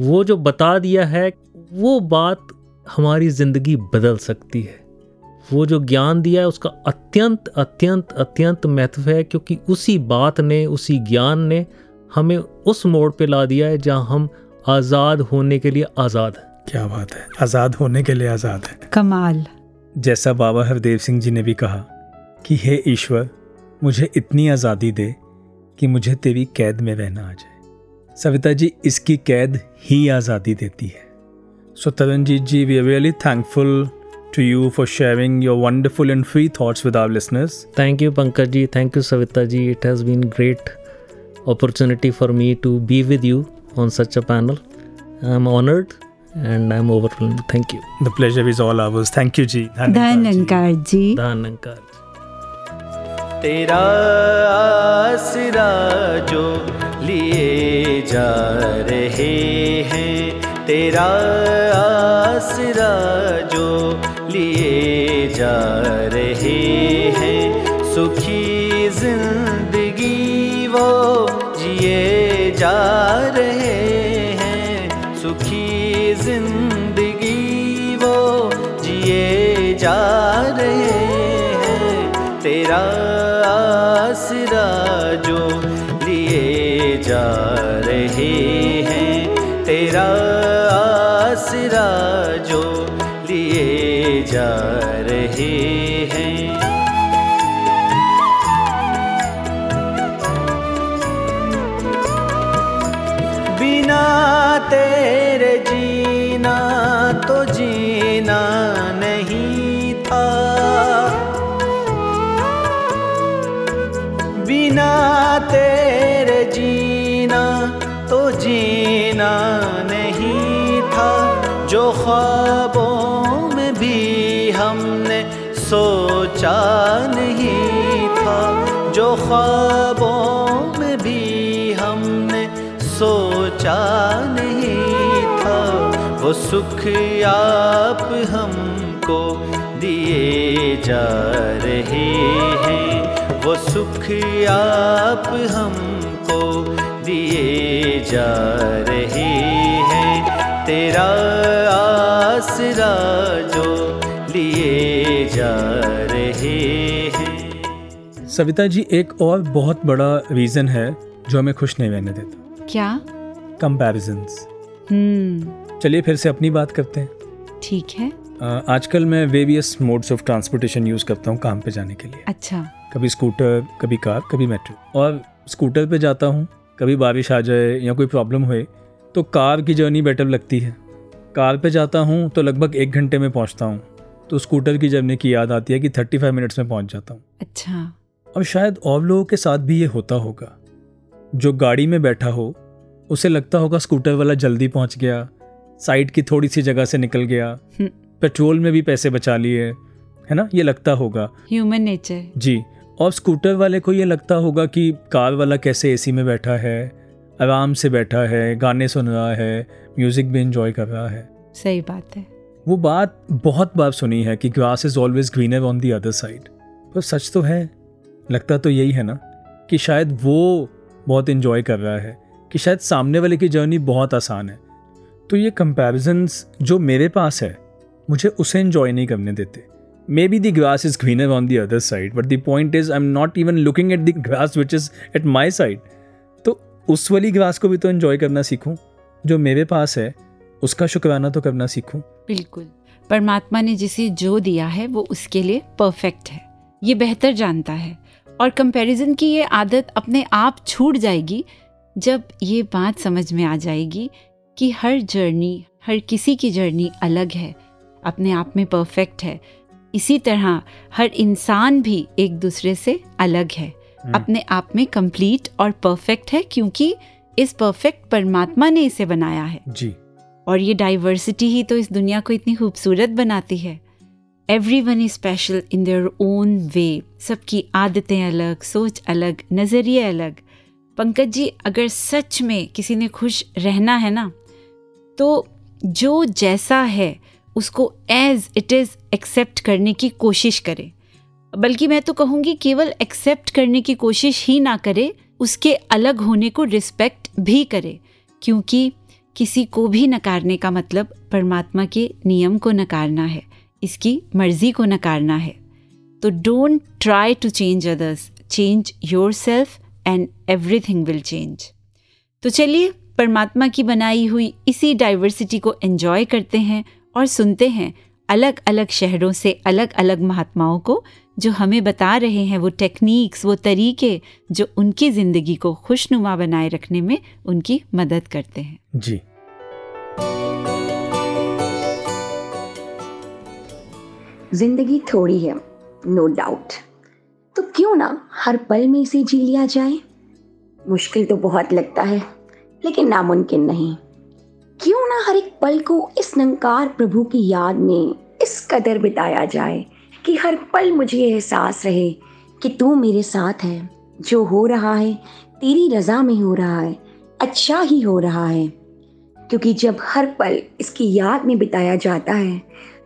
वो जो बता दिया है, वो बात हमारी ज़िंदगी बदल सकती है। वो जो ज्ञान दिया है उसका अत्यंत अत्यंत अत्यंत महत्व है क्योंकि उसी बात ने उसी ज्ञान ने हमें उस मोड़ पे ला दिया है जहाँ हम आज़ाद होने के लिए आज़ाद हैं। क्या बात है। आज़ाद होने के लिए आज़ाद है। कमाल। जैसा बाबा हरदेव सिंह जी ने भी कहा कि हे ईश्वर मुझे इतनी आज़ादी दे कि मुझे तेरी कैद में रहना आ जाए। सविता जी इसकी कैद ही आज़ादी देती है। So Taranjeet ji we are really thankful to you for sharing your wonderful and free thoughts with our listeners. Thank you, Pankaj ji. Thank you, Savita ji. It has been great opportunity for me to be with you on such a panel. I'm honored and I'm overwhelmed. Thank you. The pleasure is all ours. Thank you, Ji. धन अंकार जी धन अंकार तेरा आसरा जो लिए जा रहे हैं तेरा आसरा जो लिए जा रहे हैं। सुखी ज़िंदगी वो जिए जा रहे हैं। सुखी ज़िंदगी वो जिए जा रहे हैं। तेरा आसरा जो लिए जा रहे हैं। तेरा जा रहे हैं। बिना तेरे जीना तो जीना नहीं था। बिना सोचा नहीं था, जो ख्वाबों में भी हमने सोचा नहीं था। वो सुख आप हमको दिए जा रहे हैं, वो सुख आप हमको दिए जा रहे हैं। तेरा आसरा जो लिए जा रहे हैं। सविता जी एक और बहुत बड़ा रीज़न है जो हमें खुश नहीं रहने देता। क्या? कंपैरिजन्स हम्म। चलिए फिर से अपनी बात करते हैं। ठीक है। आजकल मैं various modes of transportation use करता हूँ काम पे जाने के लिए। अच्छा। कभी स्कूटर कभी कार कभी मेट्रो और स्कूटर पे जाता हूँ कभी बारिश आ जाए या कोई प्रॉब्लम हुए तो कार की जर्नी बेटर लगती है। कार पे जाता हूँ तो लगभग एक घंटे में पहुँचता हूँ। तो स्कूटर की जर्नी की याद आती है कि थर्टी फाइव मिनट्स में पहुँच जाता हूँ। अच्छा। अब शायद और लोगों के साथ भी ये होता होगा। जो गाड़ी में बैठा हो उसे लगता होगा स्कूटर वाला जल्दी पहुँच गया साइड की थोड़ी सी जगह से निकल गया। हम्म। पेट्रोल में भी पैसे बचा लिए है ना? ये लगता होगा। ह्यूमन नेचर जी। और स्कूटर वाले को ये लगता होगा कि कार वाला कैसे एसी में बैठा है आराम से बैठा है गाने सुन रहा है म्यूज़िक भी इंजॉय कर रहा है। सही बात है। वो बात बहुत बार सुनी है कि grass is always greener on the other side पर सच तो है, लगता तो यही है ना, कि शायद वो बहुत इन्जॉय कर रहा है, कि शायद सामने वाले की जर्नी बहुत आसान है। तो ये कंपैरिजन्स जो मेरे पास है, मुझे उसे इन्जॉय नहीं करने देते। Maybe the grass is greener on the other side but the point is I am not even looking at the grass which is at my side तो उस वाली ग्रास को भी तो इन्जॉय करना सीखूँ, जो मेरे पास है उसका शुक्राना तो करना सीखूं। बिल्कुल। परमात्मा ने जिसे जो दिया है वो उसके लिए परफेक्ट है। ये बेहतर जानता है। और कंपैरिजन की ये आदत अपने आप छूट जाएगी जब ये बात समझ में आ जाएगी कि हर जर्नी हर किसी की जर्नी अलग है अपने आप में परफेक्ट है। इसी तरह हर इंसान भी एक दूसरे से अलग है। अपने आप में कंप्लीट और परफेक्ट है क्योंकि इस परफेक्ट परमात्मा ने इसे बनाया है। जी। और ये डाइवर्सिटी ही तो इस दुनिया को इतनी खूबसूरत बनाती है। Everyone is special in their own way सबकी आदतें अलग, सोच अलग, नज़रिए अलग। पंकज जी, अगर सच में किसी ने खुश रहना है ना तो जो जैसा है, उसको एज इट इज़ एक्सेप्ट करने की कोशिश करे। बल्कि मैं तो कहूँगी केवल एक्सेप्ट करने की कोशिश ही ना करे, उसके अलग होने को रिस्पेक्ट भी करे। क्योंकि किसी को भी नकारने का मतलब परमात्मा के नियम को नकारना है, इसकी मर्ज़ी को नकारना है। तो don't try to change others change yourself and everything will change तो चलिए, परमात्मा की बनाई हुई इसी डाइवर्सिटी को एंजॉय करते हैं और सुनते हैं अलग अलग शहरों से अलग अलग महात्माओं को, जो हमें बता रहे हैं वो टेक्निक्स वो तरीके, जो उनकी ज़िंदगी को खुशनुमा बनाए रखने में उनकी मदद करते हैं। जी। ज़िंदगी थोड़ी है नो no डाउट तो क्यों ना हर पल में इसे जी लिया जाए? मुश्किल तो बहुत लगता है, लेकिन नामुमकिन नहीं. क्यों ना हर एक पल को इस नंकार प्रभु की याद में इस कदर बिताया जाए कि हर पल मुझे एहसास रहे कि तू मेरे साथ है, जो हो रहा है, तेरी रजा में हो रहा है अच्छा ही हो रहा है. क्योंकि जब हर पल इसकी याद में बिताया जाता है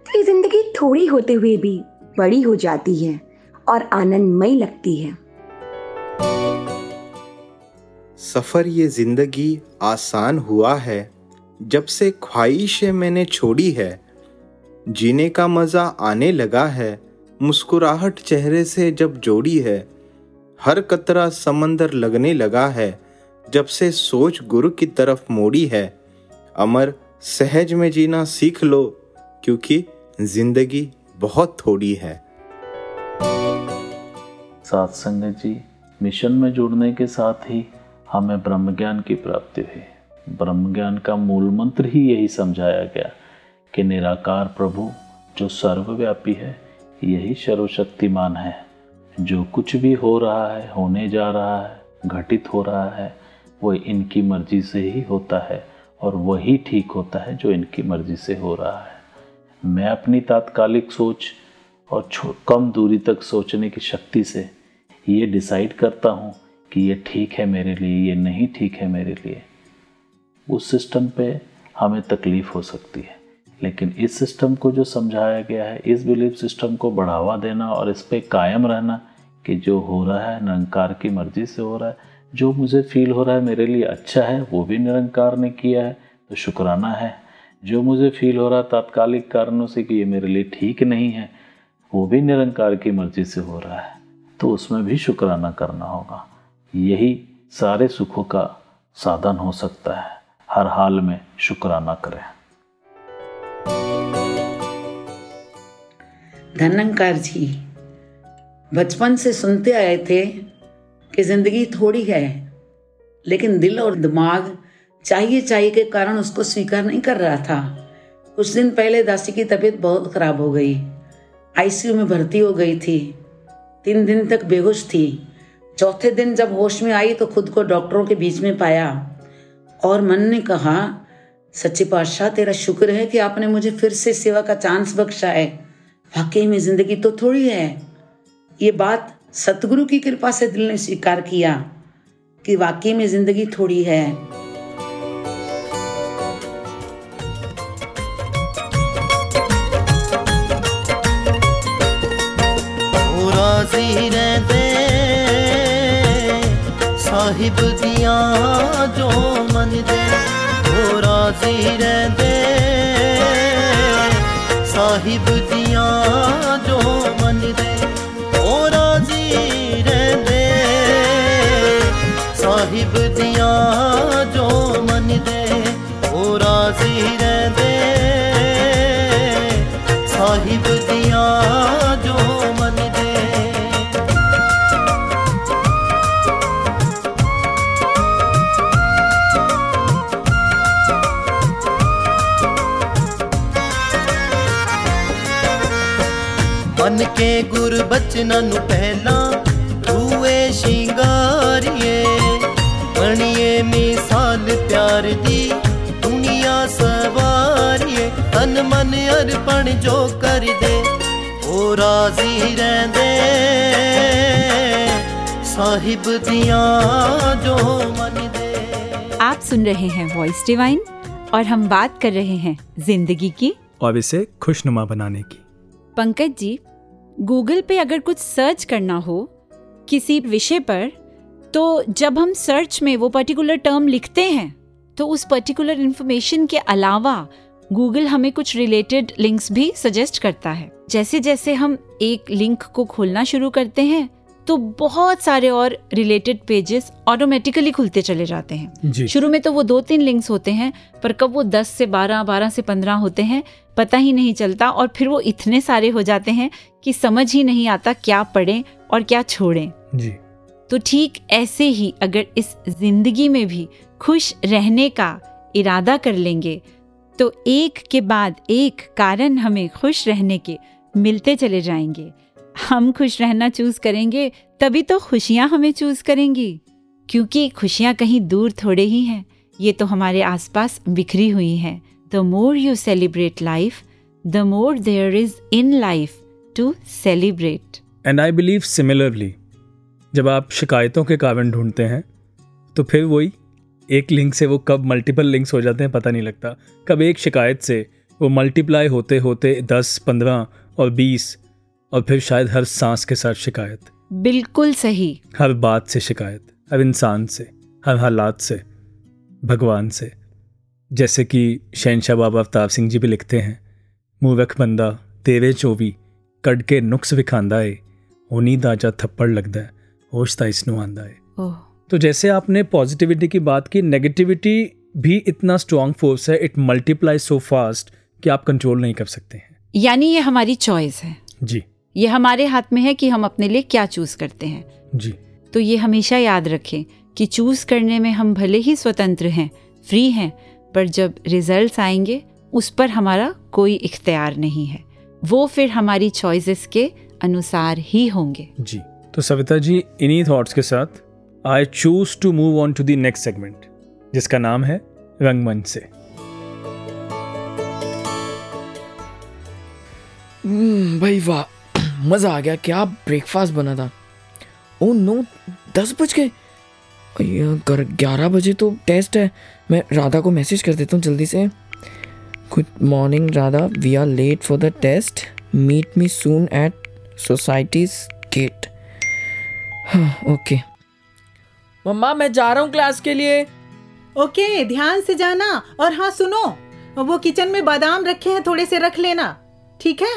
ये ज़िंदगी थोड़ी होते हुए भी बड़ी हो जाती है और आनंदमय लगती है। सफ़र ये ज़िंदगी आसान हुआ है, जब से ख्वाहिशें मैंने छोड़ी है। जीने का मज़ा आने लगा है, मुस्कुराहट चेहरे से जब जोड़ी है। हर कतरा समंदर लगने लगा है, जब से सोच गुरु की तरफ़ मोड़ी है। अमर, सहज में जीना सीख लो, क्योंकि ज़िंदगी बहुत थोड़ी है। साथ संगत जी, मिशन में जुड़ने के साथ ही हमें ब्रह्म ज्ञान की प्राप्ति हुई। ब्रह्म ज्ञान का मूल मंत्र ही यही समझाया गया कि निराकार प्रभु, जो सर्वव्यापी है, यही सर्वशक्तिमान है। जो कुछ भी हो रहा है, होने जा रहा है, घटित हो रहा है, वो इनकी मर्ज़ी से ही होता है और वही ठीक होता है जो इनकी मर्ज़ी से हो रहा है। मैं अपनी तात्कालिक सोच और कम दूरी तक सोचने की शक्ति से ये डिसाइड करता हूँ कि ये ठीक है मेरे लिए, ये नहीं ठीक है मेरे लिए। उस सिस्टम पे हमें तकलीफ़ हो सकती है। लेकिन इस सिस्टम को जो समझाया गया है, इस बिलीफ सिस्टम को बढ़ावा देना और इस पर कायम रहना कि जो हो रहा है, निरंकार की मर्ज़ी से हो रहा है, जो मुझे फील हो रहा है मेरे लिए अच्छा है, वो भी निरंकार ने किया है तो शुक्राना है। जो मुझे फील हो रहा तात्कालिक कारणों से कि ये मेरे लिए ठीक नहीं है, वो भी निरंकार की मर्ज़ी से हो रहा है तो उसमें भी शुक्राना करना होगा। यही सारे सुखों का साधन हो सकता है। हर हाल में शुक्राना करें। धनंकार जी, बचपन से सुनते आए थे कि ज़िंदगी थोड़ी है, लेकिन दिल और दिमाग चाहिए चाहिए के कारण उसको स्वीकार नहीं कर रहा था। कुछ दिन पहले दासी की तबीयत बहुत खराब हो गई। आईसीयू में भर्ती हो गई थी। तीन दिन तक बेहोश थी। चौथे दिन जब होश में आई तो खुद को डॉक्टरों के बीच में पाया। और मन ने कहा, सच्चे पातशाह, तेरा शुक्र है कि आपने मुझे फिर से सेवा का चांस बख्शा है। वाकई में ज़िंदगी तो थोड़ी है। ये बात सतगुरु की कृपा से दिल ने स्वीकार किया कि वाकई में ज़िंदगी थोड़ी है। साहिब दिया जो मनदे वो राज़ी रहते। साहिब दिया जो मनदे वो राज़ी रहते। साहिब दिया ਗੁਰ ਬਚਨਾਂ ਨੂੰ ਪਹਿਲਾਂ ਰੂਏ ਸ਼ਿੰਗਾਰੀਏ ਬਣੀਏ ਮਿਸਾਲ ਪਿਆਰ ਦੀ ਦੁਨੀਆ ਸਵਾਰੀਏ ਤਨ ਮਨ ਅਰਪਣ ਜੋ ਕਰਦੇ ਉਹ ਰਾਜ਼ੀ ਰਹਿੰਦੇ ਸਾਹਿਬ ਦੀਆਂ ਜੋ ਮੰਨਦੇ आप सुन रहे हैं वॉइस डिवाइन और हम बात कर रहे हैं जिंदगी की और इसे खुशनुमा बनाने की पंकज जी गूगल पे अगर कुछ सर्च करना हो किसी विषय पर तो जब हम सर्च में वो पर्टिकुलर टर्म लिखते हैं तो उस पर्टिकुलर इन्फॉर्मेशन के अलावा गूगल हमें कुछ रिलेटेड लिंक्स भी सजेस्ट करता है। जैसे जैसे हम एक लिंक को खोलना शुरू करते हैं तो बहुत सारे और रिलेटेड पेजेस ऑटोमेटिकली खुलते चले जाते हैं। शुरू में तो वो दो तीन लिंक्स होते हैं पर कब वो दस से बारह बारह से पंद्रह होते हैं पता ही नहीं चलता और फिर वो इतने सारे हो जाते हैं कि समझ ही नहीं आता क्या पढ़ें और क्या छोड़ें। जी। तो ठीक ऐसे ही अगर इस ज़िंदगी में भी खुश रहने का इरादा कर लेंगे तो एक के बाद एक कारण हमें खुश रहने के मिलते चले जाएँगे। हम खुश रहना चूज़ करेंगे, तभी तो खुशियाँ हमें चूज़ करेंगी। क्योंकि खुशियाँ कहीं दूर थोड़े ही हैं, ये तो हमारे आसपास बिखरी हुई हैं। The more you celebrate life the more there is in life to celebrate and I believe similarly जब आप शिकायतों के कारण ढूंढते हैं तो फिर वही एक लिंक से वो कब मल्टीपल लिंक्स हो जाते हैं पता नहीं लगता। कब एक शिकायत से वो मल्टीप्लाई होते होते दस, पंद्रह और बीस और फिर शायद हर सांस के साथ शिकायत। बिल्कुल सही। हर बात से शिकायत हर इंसान से हर हालात से भगवान से। जैसे कि शहनशाह बाबा अवतार सिंह जी भी लिखते हैं मूर्ख बंदा तेरे चोवी कड के नुक्स विखांदा है दाजा थप्पड़ लगदा है होश ता इसनू आंदा है ओह। तो जैसे आपने पॉजिटिविटी की बात की नेगेटिविटी भी इतना स्ट्रॉन्ग फोर्स है इट मल्टीप्लाई सो फास्ट कि आप कंट्रोल नहीं कर सकते हैं। यानी ये हमारी चॉइस है। जी। ये हमारे हाथ में है कि हम अपने लिए क्या चूज़ करते हैं। जी। तो ये हमेशा याद रखें कि चूज़ करने में हम भले ही स्वतंत्र हैं फ्री हैं पर जब रिजल्ट्स आएँगे उस पर हमारा कोई इख्तियार नहीं है। वो फिर हमारी चॉइसेस के अनुसार ही होंगे। जी। तो सविता जी इन्हीं थॉट्स के साथ I choose to move on to the next segment जिसका नाम है रंगमंच से। हम्म, भाई वाह। मज़ा आ गया क्या ब्रेकफास्ट बना था? ओ नो दस बज गए। कर ग्यारह बजे तो टेस्ट है। मैं राधा को मैसेज कर देता हूँ जल्दी से। Good morning Radha. We are late for the test meet me soon at society's gate हाँ ओके मम्मा मैं जा रहा हूँ क्लास के लिए। ओके okay, ध्यान से जाना। और हाँ सुनो। वो किचन में बादाम रखे हैं थोड़े से रख लेना। ठीक है?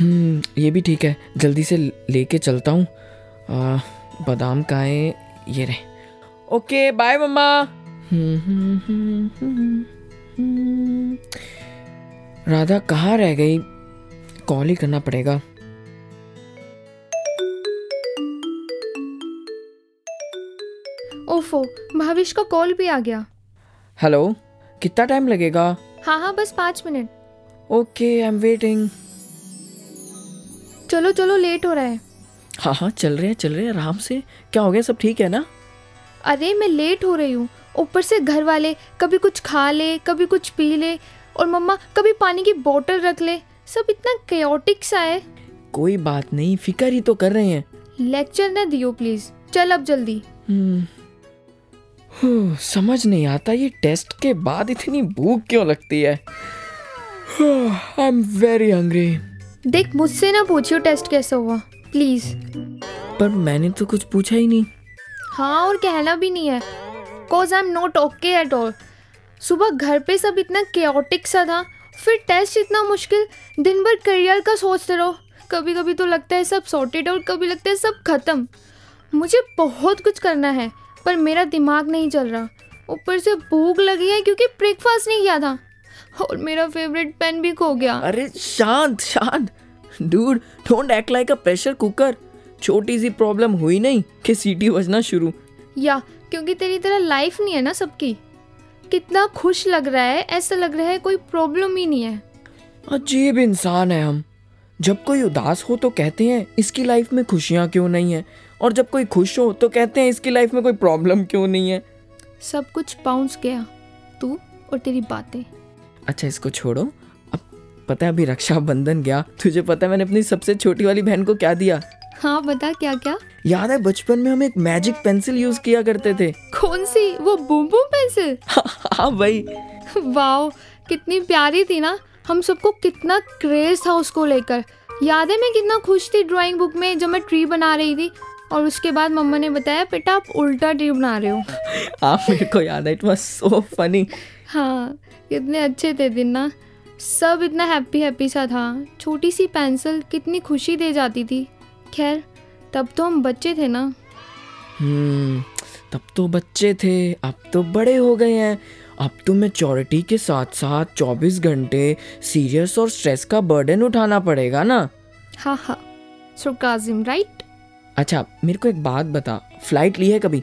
ये भी ठीक है। जल्दी से लेके चलता हूँ। बादाम का है ये रहे। ओके बाय मम्मा। राधा कहाँ रह गई? कॉल ही करना पड़ेगा। ओफो भाविश का कॉल भी आ गया। हेलो कितना टाइम लगेगा? हाँ हाँ बस पाँच minute. Okay I am waiting चलो चलो लेट हो रहा है। हाँ हाँ चल रहे हैं चल रहे हैं आराम से। क्या हो गया? सब ठीक है ना? अरे मैं लेट हो रही हूँ। ऊपर से घर वाले कभी कुछ खा ले कभी कुछ पी ले और मम्मा कभी पानी की बोतल रख ले। सब इतना केओटिक सा है। कोई बात नहीं फिकर ही तो कर रहे हैं। लेक्चर न दियो प्लीज़ चल अब जल्दी। हम्म, समझ नहीं आता ये टेस्ट के बाद इतनी भूख क्यों लगती है। आई एम वेरी हंग्री देख मुझसे ना पूछियो टेस्ट कैसा हुआ? प्लीज़ पर मैंने तो कुछ पूछा ही नहीं। हाँ और कहना भी नहीं है। Cause I am not okay at all सुबह घर पे सब इतना केओटिक सा था। फिर टेस्ट इतना मुश्किल दिन भर करियर का सोचते रहो। कभी कभी तो लगता है सब सॉर्टेड और कभी लगता है सब खत्म। मुझे बहुत कुछ करना है पर मेरा दिमाग नहीं चल रहा। ऊपर से भूख लगी है क्योंकि ब्रेकफास्ट नहीं किया था। और मेरा फेवरेट पेन भी खो गया। अरे शांत शांत। Dude don't act like a pressure cooker छोटी सी प्रॉब्लम हुई नहीं कि सीटी बजना शुरू। या क्योंकि तेरी तरह लाइफ नहीं है ना सबकी। कितना खुश लग रहा है ऐसा लग रहा है कोई प्रॉब्लम ही नहीं है। अजीब इंसान है हम। जब कोई उदास हो तो कहते हैं इसकी लाइफ में खुशियाँ क्यों नहीं है? और जब कोई खुश हो तो कहते हैं इसकी लाइफ में कोई प्रॉब्लम क्यों नहीं है? सब कुछ बाउंस गया तू और तेरी बातें। अच्छा इसको छोड़ो। अब पता है अभी रक्षाबंधन गया। तुझे पता है मैंने अपनी सबसे छोटी वाली बहन को क्या दिया? हाँ बता क्या क्या याद है बचपन में हम एक मैजिक पेंसिल यूज़ किया करते थे। कौन सी वो बूम बूम पेंसिल हाँ भाई वाओ कितनी प्यारी थी ना। हम सबको कितना क्रेज था उसको लेकर। याद है मैं कितना खुश थी ड्राइंग बुक में जब मैं ट्री बना रही थी। और उसके बाद मम्मा ने बताया बेटा आप उल्टा ट्री बना रहे हो। हाँ मेरे को याद है इट वाज सो फनी हाँ। कितने अच्छे थे दिन ना। सब इतना हैप्पी हैप्पी सा था। छोटी सी पेंसिल कितनी खुशी दे जाती थी। खैर तब तो हम बच्चे थे ना। हम्म तब तो बच्चे थे। अब तो बड़े हो गए हैं। अब तो मेचोरिटी के साथ साथ 24 घंटे सीरियस और स्ट्रेस का बर्डन उठाना पड़ेगा ना। हाँ हाँ। सरकाजिम राइट अच्छा मेरे को एक बात बता। फ़्लाइट ली है कभी?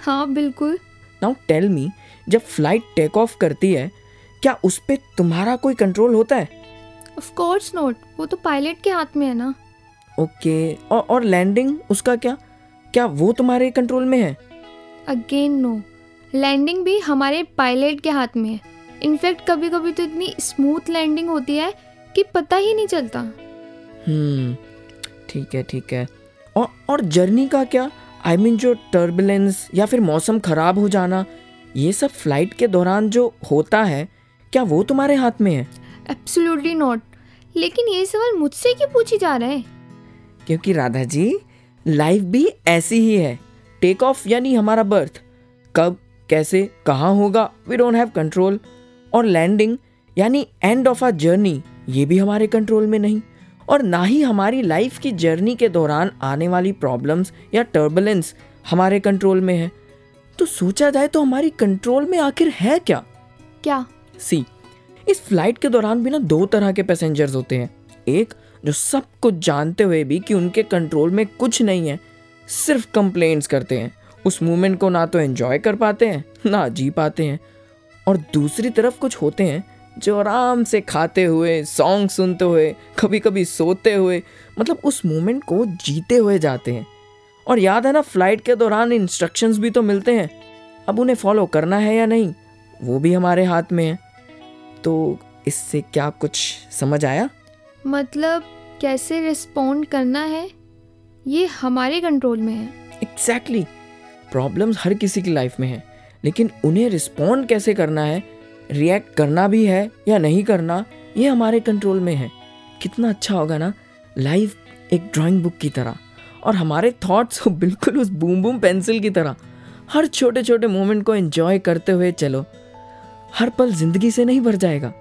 हाँ बिल्कुल। नाउ टेल मी जब फ़्लाइट टेक ऑफ़ करती है क्या उस पर तुम्हारा कोई कंट्रोल होता है? ऑफ़ कोर्स नॉट वो तो पायलट के हाथ में है ना। ओके और और लैंडिंग उसका क्या? क्या वो तुम्हारे कंट्रोल में है? अगेन नो लैंडिंग भी हमारे पायलट के हाथ में है। इनफैक्ट कभी कभी तो इतनी स्मूथ लैंडिंग होती है कि पता ही नहीं चलता। हम्म ठीक है ठीक है। और और जर्नी का क्या? आई I मीन mean, जो टर्बुलेंस या फिर मौसम खराब हो जाना ये सब फ़्लाइट के दौरान जो होता है क्या वो तुम्हारे हाथ में है? एब्सोल्युटली नॉट लेकिन ये सवाल मुझसे क्यों पूछी जा रहा है? क्योंकि राधा जी लाइफ भी ऐसी ही है। टेक ऑफ़ यानी हमारा बर्थ कब कैसे कहाँ होगा वी डोंट हैव कंट्रोल और लैंडिंग यानी एंड ऑफ़ आ जर्नी ये भी हमारे कंट्रोल में नहीं। और ना ही हमारी लाइफ की जर्नी के दौरान आने वाली प्रॉब्लम्स या टर्बुलेंस हमारे कंट्रोल में है। तो सोचा जाए तो हमारी कंट्रोल में आखिर है क्या? क्या? सी। इस फ़्लाइट के दौरान भी ना दो तरह के पैसेंजर्स होते हैं। एक, जो सब कुछ जानते हुए भी कि उनके कंट्रोल में कुछ नहीं है, सिर्फ़ कंप्लेंट्स करते हैं। उस मोमेंट को ना तो एंजॉय कर पाते हैं, ना जी पाते हैं। और दूसरी तरफ़ कुछ होते हैं, जो आराम से खाते हुए सॉन्ग सुनते हुए कभी कभी सोते हुए मतलब उस मोमेंट को जीते हुए जाते हैं। और याद है ना फ़्लाइट के दौरान इंस्ट्रक्शंस भी तो मिलते हैं। अब उन्हें फॉलो करना है या नहीं, वो भी हमारे हाथ में है। तो इससे क्या कुछ समझ आया? मतलब कैसे रिस्पॉन्ड करना है? ये हमारे कंट्रोल में है। Exactly exactly. प्रॉब्लम्स हर किसी की लाइफ में है। लेकिन उन्हें रिस्पॉन्ड कैसे करना है? रिएक्ट करना भी है या नहीं करना ये हमारे कंट्रोल में है। कितना अच्छा होगा ना? लाइफ एक ड्राइंग बुक की तरह। और हमारे थॉट्स बिल्कुल उस बूम बूम पेंसिल की तरह। हर छोटे छोटे मोमेंट को एंजॉय करते हुए चलो। हर पल ज़िंदगी से नहीं भर जाएगा।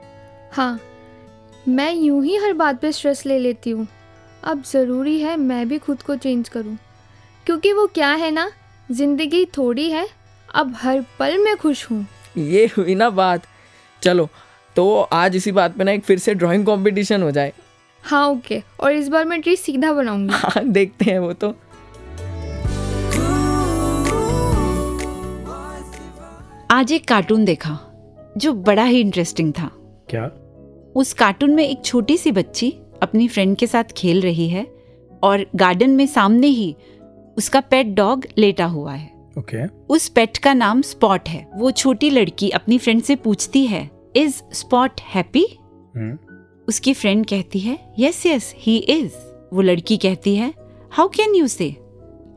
हाँ मैं यूँ ही हर बात पे स्ट्रेस ले लेती हूँ। अब ज़रूरी है मैं भी खुद को चेंज करूँ। क्योंकि वो क्या है ना ज़िंदगी थोड़ी है अब हर पल मैं खुश हूँ। ये हुई ना बात। चलो तो आज इसी बात पे ना एक फिर से ड्राइंग कंपटीशन हो जाए। हाँ ओके और इस बार मैं ट्री सीधा बनाऊँगी। हाँ देखते हैं वो तो। आज एक कार्टून देखा। जो बड़ा ही इंटरेस्टिंग था। क्या? उस कार्टून में एक छोटी सी बच्ची अपनी फ्रेंड के साथ खेल रही है और गार्डन में सामने ही उसका पेट डॉग लेटा हुआ है। Okay okay. उस पेट का नाम स्पॉट है। वो छोटी लड़की अपनी फ्रेंड से पूछती है इज़ स्पॉट हैप्पी उसकी फ्रेंड कहती है यस यस ही इज़ वो लड़की कहती है how can you say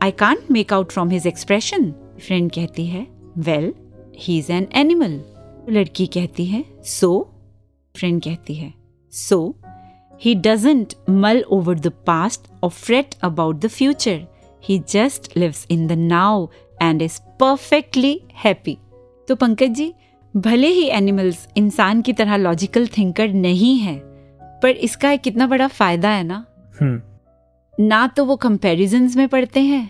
I can't make out from his expression friend कहती है well he is an animal लड़की कहती है सो फ्रेंड कहती है। So he doesn't mull over the past और fret about the future he just lives in the now and is perfectly happy तो पंकज जी भले ही एनिमल्स इंसान की तरह लॉजिकल थिंकर नहीं है पर इसका एक कितना बड़ा फ़ायदा है ना? हम्म। ना तो वो कंपैरिजंस में पड़ते हैं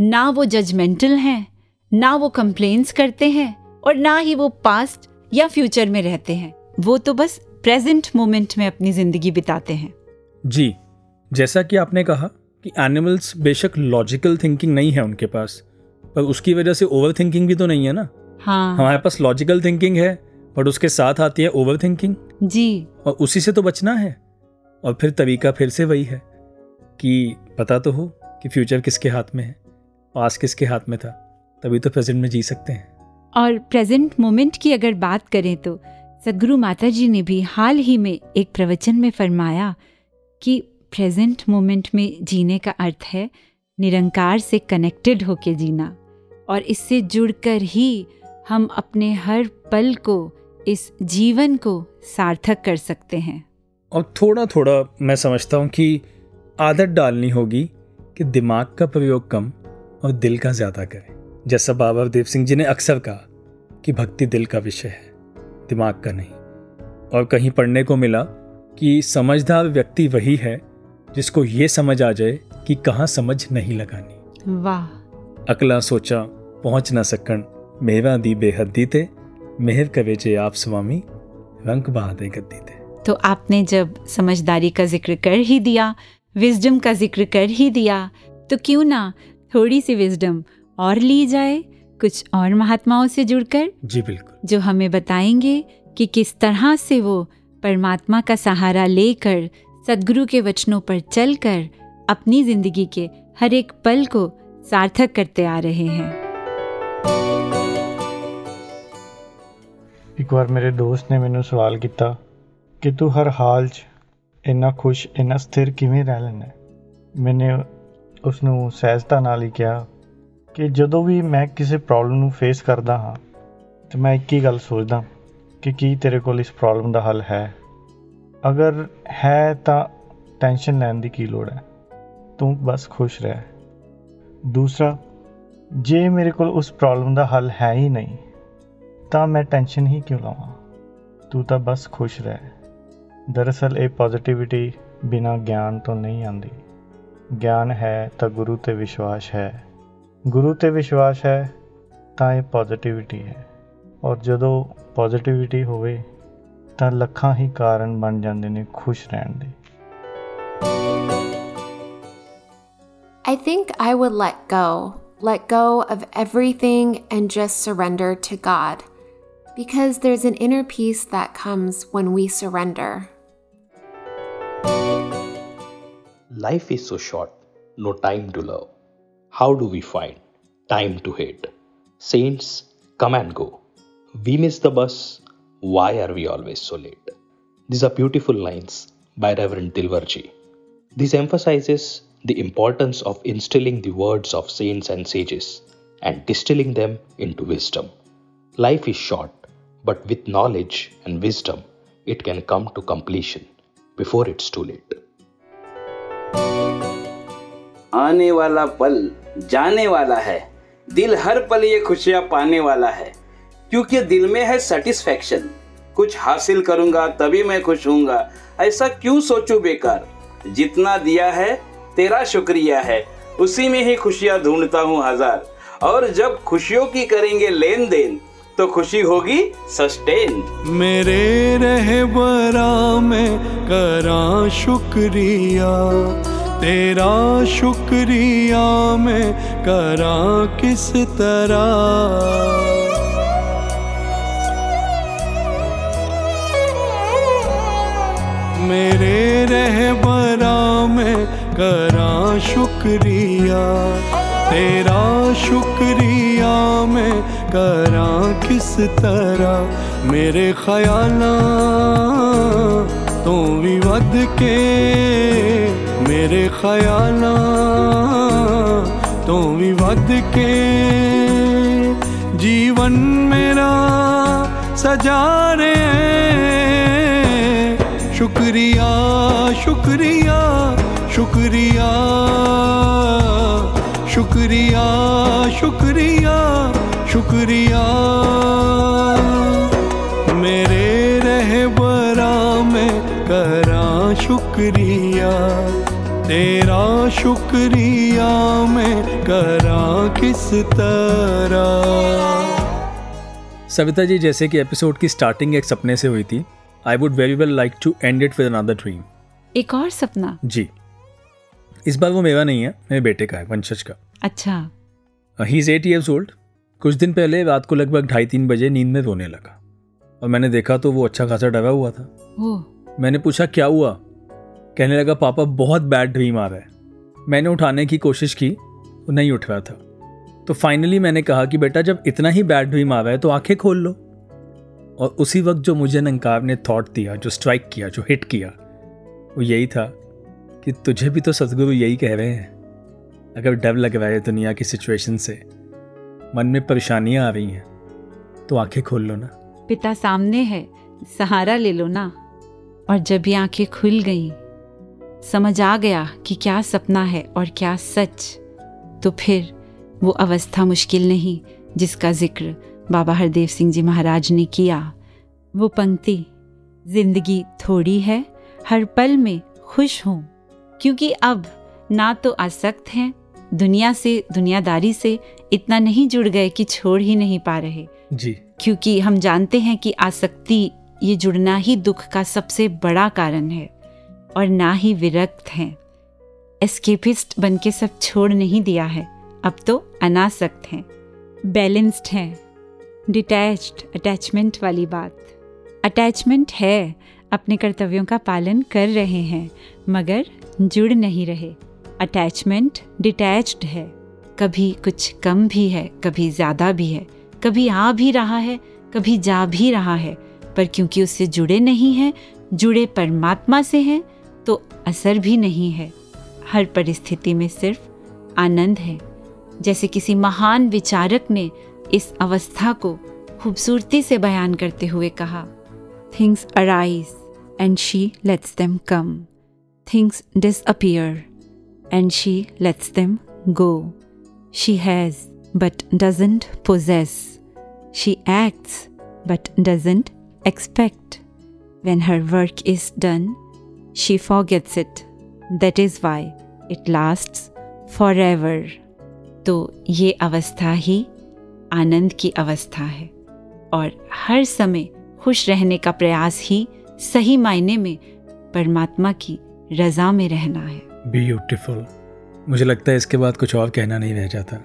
ना वो जजमेंटल हैं ना वो कंप्लेन्स करते हैं और ना ही वो पास्ट या फ्यूचर में रहते हैं। वो तो बस प्रेजेंट मोमेंट में अपनी ज़िंदगी बिताते हैं। जी जैसा कि आपने कहा कि एनिमल्स बेशक लॉजिकल थिंकिंग नहीं है उनके पास पर उसकी वजह से ओवर थिंकिंग भी तो नहीं है ना? हाँ। हमारे पास लॉजिकल थिंकिंग है बट उसके साथ आती है ओवर थिंकिंग जी। और उसी से तो बचना है। और फिर तरीका फिर से वही है कि पता तो हो कि फ्यूचर किसके हाथ में है पास किसके हाथ में था तभी तो प्रेजेंट में जी सकते हैं। और प्रेजेंट मोमेंट की अगर बात करें तो सदगुरु माता जी ने भी हाल ही में एक प्रवचन में फरमाया कि प्रेजेंट मोमेंट में जीने का अर्थ है निरंकार से कनेक्टेड होके जीना। और इससे जुड़कर ही हम अपने हर पल को, इस जीवन को सार्थक कर सकते हैं। और थोड़ा थोड़ा मैं समझता हूँ कि आदत डालनी होगी कि दिमाग का प्रयोग कम और दिल का ज़्यादा करें। जैसा बाबा देव सिंह जी ने अक्सर कहा कि भक्ति दिल का विषय है दिमाग का नहीं। और कहीं पढ़ने को मिला कि समझदार व्यक्ति वही है जिसको ये समझ आ जाए कि कहाँ समझ नहीं लगानी। वाह। अकला सोचा पहुँच ना सकन मेरा दी बेहद थे मेहर करे जे आप स्वामी रंग बहादे गद्दी थे तो आपने जब समझदारी का ज़िक्र कर ही दिया विजडम का ज़िक्र कर ही दिया तो क्यों ना थोड़ी सी विजडम और ली जाए कुछ और महात्माओं से जुड़कर जी बिल्कुल जो हमें बताएंगे कि किस तरह से वो परमात्मा का सहारा लेकर सदगुरु के वचनों पर चलकर अपनी जिंदगी के हर एक पल को सार्थक करते आ रहे हैं ਇੱਕ ਵਾਰ ਮੇਰੇ ਦੋਸਤ ਨੇ ਮੈਨੂੰ ਸਵਾਲ ਕੀਤਾ ਕਿ ਤੂੰ ਹਰ ਹਾਲ 'ਚ ਇੰਨਾ ਖੁਸ਼ ਇੰਨਾ ਸਥਿਰ ਕਿਵੇਂ ਰਹਿ ਲੈਂਦਾ ਹੈ? ਮੈਨੇ ਉਸ ਨੂੰ ਸਹਿਜਤਾ ਨਾਲ ਹੀ ਕਿਹਾ ਕਿ ਜਦੋਂ ਵੀ ਮੈਂ ਕਿਸੇ ਪ੍ਰੋਬਲਮ ਨੂੰ ਫੇਸ ਕਰਦਾ ਹਾਂ, ਤੇ ਮੈਂ ਇੱਕ ਹੀ ਗੱਲ ਸੋਚਦਾ ਕਿ ਕੀ ਤੇਰੇ ਕੋਲ ਇਸ ਪ੍ਰੋਬਲਮ ਦਾ ਹੱਲ ਹੈ? ਅਗਰ ਹੈ ਤਾਂ ਟੈਨਸ਼ਨ ਲੈਣ ਦੀ ਕੀ ਲੋੜ ਹੈ? ਤੂੰ ਬਸ ਖੁਸ਼ ਰਹਿ। ਦੂਸਰਾ, ਜੇ ਮੇਰੇ ਕੋਲ ਉਸ ਪ੍ਰੋਬਲਮ ਦਾ ਹੱਲ ਹੈ ਹੀ ਨਹੀਂ, ਤਾਂ ਮੈਂ ਟੈਨਸ਼ਨ ਹੀ ਕਿਉਂ ਲਵਾਂ? ਤੂੰ ਤਾਂ ਬਸ ਖੁਸ਼ ਰਹਿ। ਦਰਅਸਲ ਇਹ ਪੋਜ਼ਿਟਿਵਿਟੀ ਬਿਨਾ ਗਿਆਨ ਤੋਂ ਨਹੀਂ ਆਉਂਦੀ। ਗਿਆਨ ਹੈ ਤਾਂ ਗੁਰੂ ਤੇ ਵਿਸ਼ਵਾਸ ਹੈ। ਗੁਰੂ ਤੇ ਵਿਸ਼ਵਾਸ ਹੈ ਤਾਂ ਇਹ ਪੋਜ਼ਿਟਿਵਿਟੀ ਹੈ ਔਰ ਜਦੋਂ ਪੋਜ਼ਿਟਿਵਿਟੀ ਹੋਵੇ ਤਾਂ ਲੱਖਾਂ ਹੀ ਕਾਰਨ ਬਣ ਜਾਂਦੇ ਨੇ ਖੁਸ਼ ਰਹਿਣ ਦੇ I think I would let go, let go of everything and just surrender to God. Because there's an inner peace that comes when we surrender. Life is so short, no time to love. How do we find time to hate? Saints come and go. We miss the bus. Why are we always so late? These are beautiful lines by Reverend Dilwarji. This emphasizes the importance of instilling the words of saints and sages and distilling them into wisdom. Life is short, but with knowledge and wisdom, it can come to completion before it's too late. आने वाला पल जाने वाला है। दिल हर पल ये खुशियाँ पाने वाला है। क्योंकि दिल में है सेटिस्फेक्शन कुछ हासिल करूँगा, तभी मैं खुश हूँगा ऐसा क्यों सोचूं बेकार? जितना दिया है, तेरा शुक्रिया है। उसी में ही खुशियाँ ढूंढता हूँ हज़ार। और जब खुशियों की करेंगे लेन देन तो खुशी होगी सस्टेन मेरे रहबरा में करा शुक्रिया। तेरा शुक्रिया मैं करा किस तरह? मेरे रहबरा में करा शुक्रिया। तेरा शुक्रिया मैं करा किस तरह? मेरे ख्याला तो वध के मेरे ख्याला तो भी वध के। जीवन मेरा सजा रहे। शुक्रिया शुक्रिया शुक्रिया शुक्रिया शुक्रिया शुक्रिया। मेरे रहबरा में करा शुक्रिया। तेरा शुक्रिया मैं करा किस तरह? सविता जी जैसे कि एपिसोड की स्टार्टिंग एक सपने से हुई थी I would very well like to end it with another dream एक और सपना? जी। इस बार वो मेरा नहीं है मेरे बेटे का है वंशज का। अच्छा। He is eight years old कुछ दिन पहले रात को लगभग ढाई तीन बजे नींद में रोने लगा। और मैंने देखा तो वो अच्छा खासा डरा हुआ था। ओ मैंने पूछा क्या हुआ? कहने लगा, पापा, बहुत बैड ड्रीम आ रहा है। मैंने उठाने की कोशिश की, वो नहीं उठ रहा था। तो फाइनली मैंने कहा कि बेटा, जब इतना ही बैड ड्रीम आ रहा है तो आँखें खोल लो। और उसी वक्त जो मुझे नंकार ने थॉट दिया, जो स्ट्राइक किया, जो हिट किया, वो यही था कि तुझे भी तो सदगुरु यही कह रहे हैं। अगर डर लग रहा है दुनिया की सिचुएशन से, मन में परेशानियाँ आ रही हैं तो आँखें खोल लो ना। पिता सामने है, सहारा ले लो ना। और जब ये आँखें खुल गईं समझ आ गया कि क्या सपना है और क्या सच। तो फिर वो अवस्था मुश्किल नहीं जिसका ज़िक्र बाबा हरदेव सिंह जी महाराज ने किया। वो पंक्ति ज़िंदगी थोड़ी है हर पल में खुश हूँ। क्योंकि अब ना तो आसक्त हैं दुनिया से दुनियादारी से इतना नहीं जुड़ गए कि छोड़ ही नहीं पा रहे। जी। क्योंकि हम जानते हैं कि आसक्ति ये जुड़ना ही दुख का सबसे बड़ा कारण है। और ना ही विरक्त हैं। एस्केपिस्ट बन के सब छोड़ नहीं दिया है। अब तो अनासक्त हैं। बैलेंस्ड हैं। डिटैच्ड अटैचमेंट वाली बात। अटैचमेंट है, अपने कर्तव्यों का पालन कर रहे हैं, मगर जुड़ नहीं रहे। अटैचमेंट डिटैच्ड है। कभी कुछ कम भी है, कभी ज़्यादा भी है। कभी आ भी रहा है, कभी जा भी रहा है। पर क्योंकि उससे जुड़े नहीं हैं, जुड़े परमात्मा से हैं असर भी नहीं है। हर परिस्थिति में सिर्फ़ आनंद है। जैसे किसी महान विचारक ने इस अवस्था को खूबसूरती से बयान करते हुए कहा things arise and she lets them come things disappear and she lets them go she has but doesn't possess. She acts but doesn't expect. When her work is done she forgets it. That is why it lasts forever. तो ये अवस्था ही आनंद की अवस्था है। और हर समय खुश रहने का प्रयास ही सही मायने में परमात्मा की रजा में रहना है। ब्यूटिफुल मुझे लगता है इसके बाद कुछ और कहना नहीं रह जाता।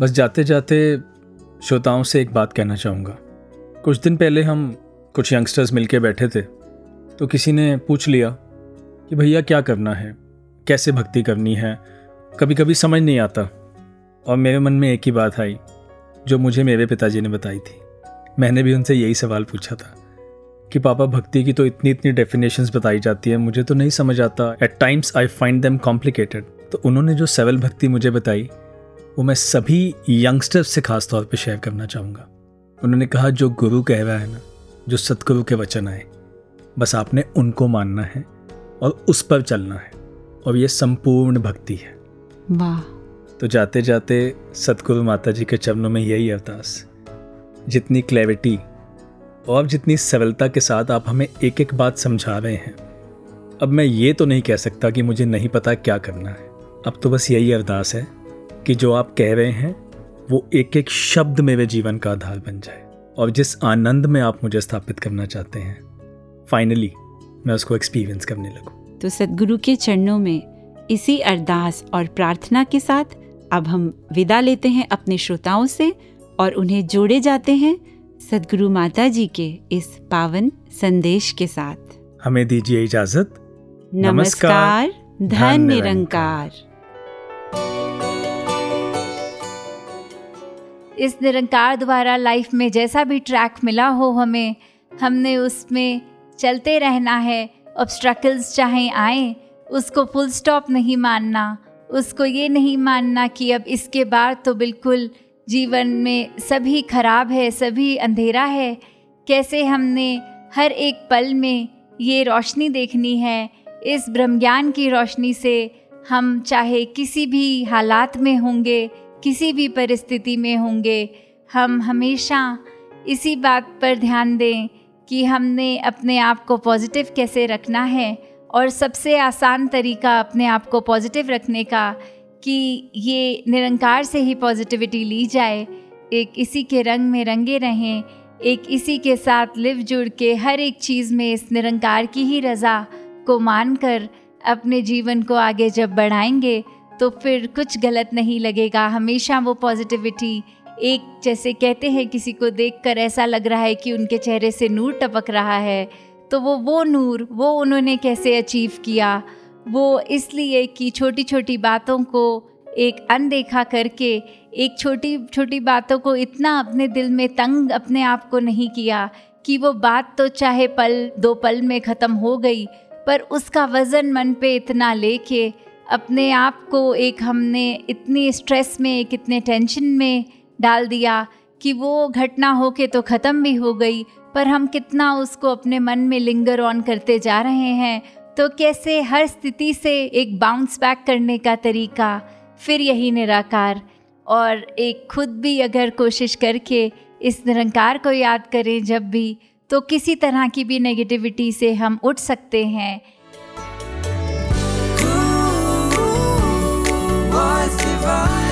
बस जाते जाते श्रोताओं से एक बात कहना चाहूँगा। कुछ दिन पहले हम कुछ यंगस्टर्स मिलके बैठे थे तो किसी ने पूछ लिया कि भैया क्या करना है? कैसे भक्ति करनी है? कभी कभी समझ नहीं आता। और मेरे मन में एक ही बात आई, जो मुझे मेरे पिताजी ने बताई थी। मैंने भी उनसे यही सवाल पूछा था कि, पापा, भक्ति की तो इतनी इतनी डेफिनेशंस बताई जाती है, मुझे तो नहीं समझ आता। At times I find them complicated तो उन्होंने जो सेवल भक्ति मुझे बताई, वो मैं सभी यंगस्टर्स से खास तौर पे शेयर करना चाहूँगा। उन्होंने कहा, जो गुरु कह रहा है ना, जो सतगुरु के वचन आए, बस आपने उनको मानना है और उस पर चलना है। और ये संपूर्ण भक्ति है। वाह। तो जाते जाते सतगुरु माता जी के चरणों में यही अरदास। जितनी क्लैरिटी और जितनी सरलता के साथ आप हमें एक एक बात समझा रहे हैं। अब मैं ये तो नहीं कह सकता कि मुझे नहीं पता क्या करना है। अब तो बस यही अरदास है कि जो आप कह रहे हैं वो एक एक शब्द मेरे जीवन का आधार बन जाए। और जिस आनंद में आप मुझे स्थापित करना चाहते हैं फाइनली मैं उसको एक्सपीरियंस करने लगूँ। तो सदगुरु के चरणों में इसी अरदास और प्रार्थना के साथ अब हम विदा लेते हैं अपने श्रोताओं से और उन्हें जोड़े जाते हैं सदगुरु माता जी के इस पावन संदेश के साथ। हमें दीजिए इजाज़त। नमस्कार धन निरंकार। इस निरंकार द्वारा लाइफ में जैसा भी ट्रैक मिला हो हमें हमने उसमें चलते रहना है। ऑब्स्ट्रकल्स चाहे आए, उसको फुल स्टॉप नहीं मानना। उसको ये नहीं मानना कि अब इसके बाद तो बिल्कुल जीवन में सभी खराब है, सभी अंधेरा है। कैसे हमने हर एक पल में ये रोशनी देखनी है? इस ब्रह्म ज्ञान की रोशनी से हम चाहे किसी भी हालात में होंगे, किसी भी परिस्थिति में होंगे, हम हमेशा इसी बात पर ध्यान दें कि हमने अपने आप को पॉजिटिव कैसे रखना है और सबसे आसान तरीका अपने आप को पॉजिटिव रखने का कि ये निरंकार से ही पॉजिटिविटी ली जाए। एक इसी के रंग में रंगे रहें, एक इसी के साथ लिव जुड़ के हर एक चीज़ में इस निरंकार की ही रज़ा को मानकर अपने जीवन को आगे जब बढ़ाएँगे तो फिर कुछ गलत नहीं लगेगा। हमेशा वो पॉजिटिविटी एक जैसे कहते हैं, किसी को देखकर ऐसा लग रहा है कि उनके चेहरे से नूर टपक रहा है। तो वो वो नूर, वो उन्होंने कैसे अचीव किया? वो इसलिए कि छोटी छोटी बातों को एक अनदेखा करके, एक छोटी छोटी बातों को इतना अपने दिल में तंग अपने आप को नहीं किया कि वो बात तो चाहे पल, दो पल में ख़त्म हो गई, पर उसका वज़न मन पे इतना लेके, अपने आप को एक हमने इतनी स्ट्रेस में कितने टेंशन में डाल दिया कि वो घटना हो के तो ख़त्म भी हो गई पर हम कितना उसको अपने मन में लिंगर ऑन करते जा रहे हैं तो कैसे हर स्थिति से एक बाउंस बैक करने का तरीका फिर यही निराकार और एक खुद भी अगर कोशिश करके इस निरंकार को याद करें जब भी तो किसी तरह की भी नेगेटिविटी से हम उठ सकते हैं Ooh,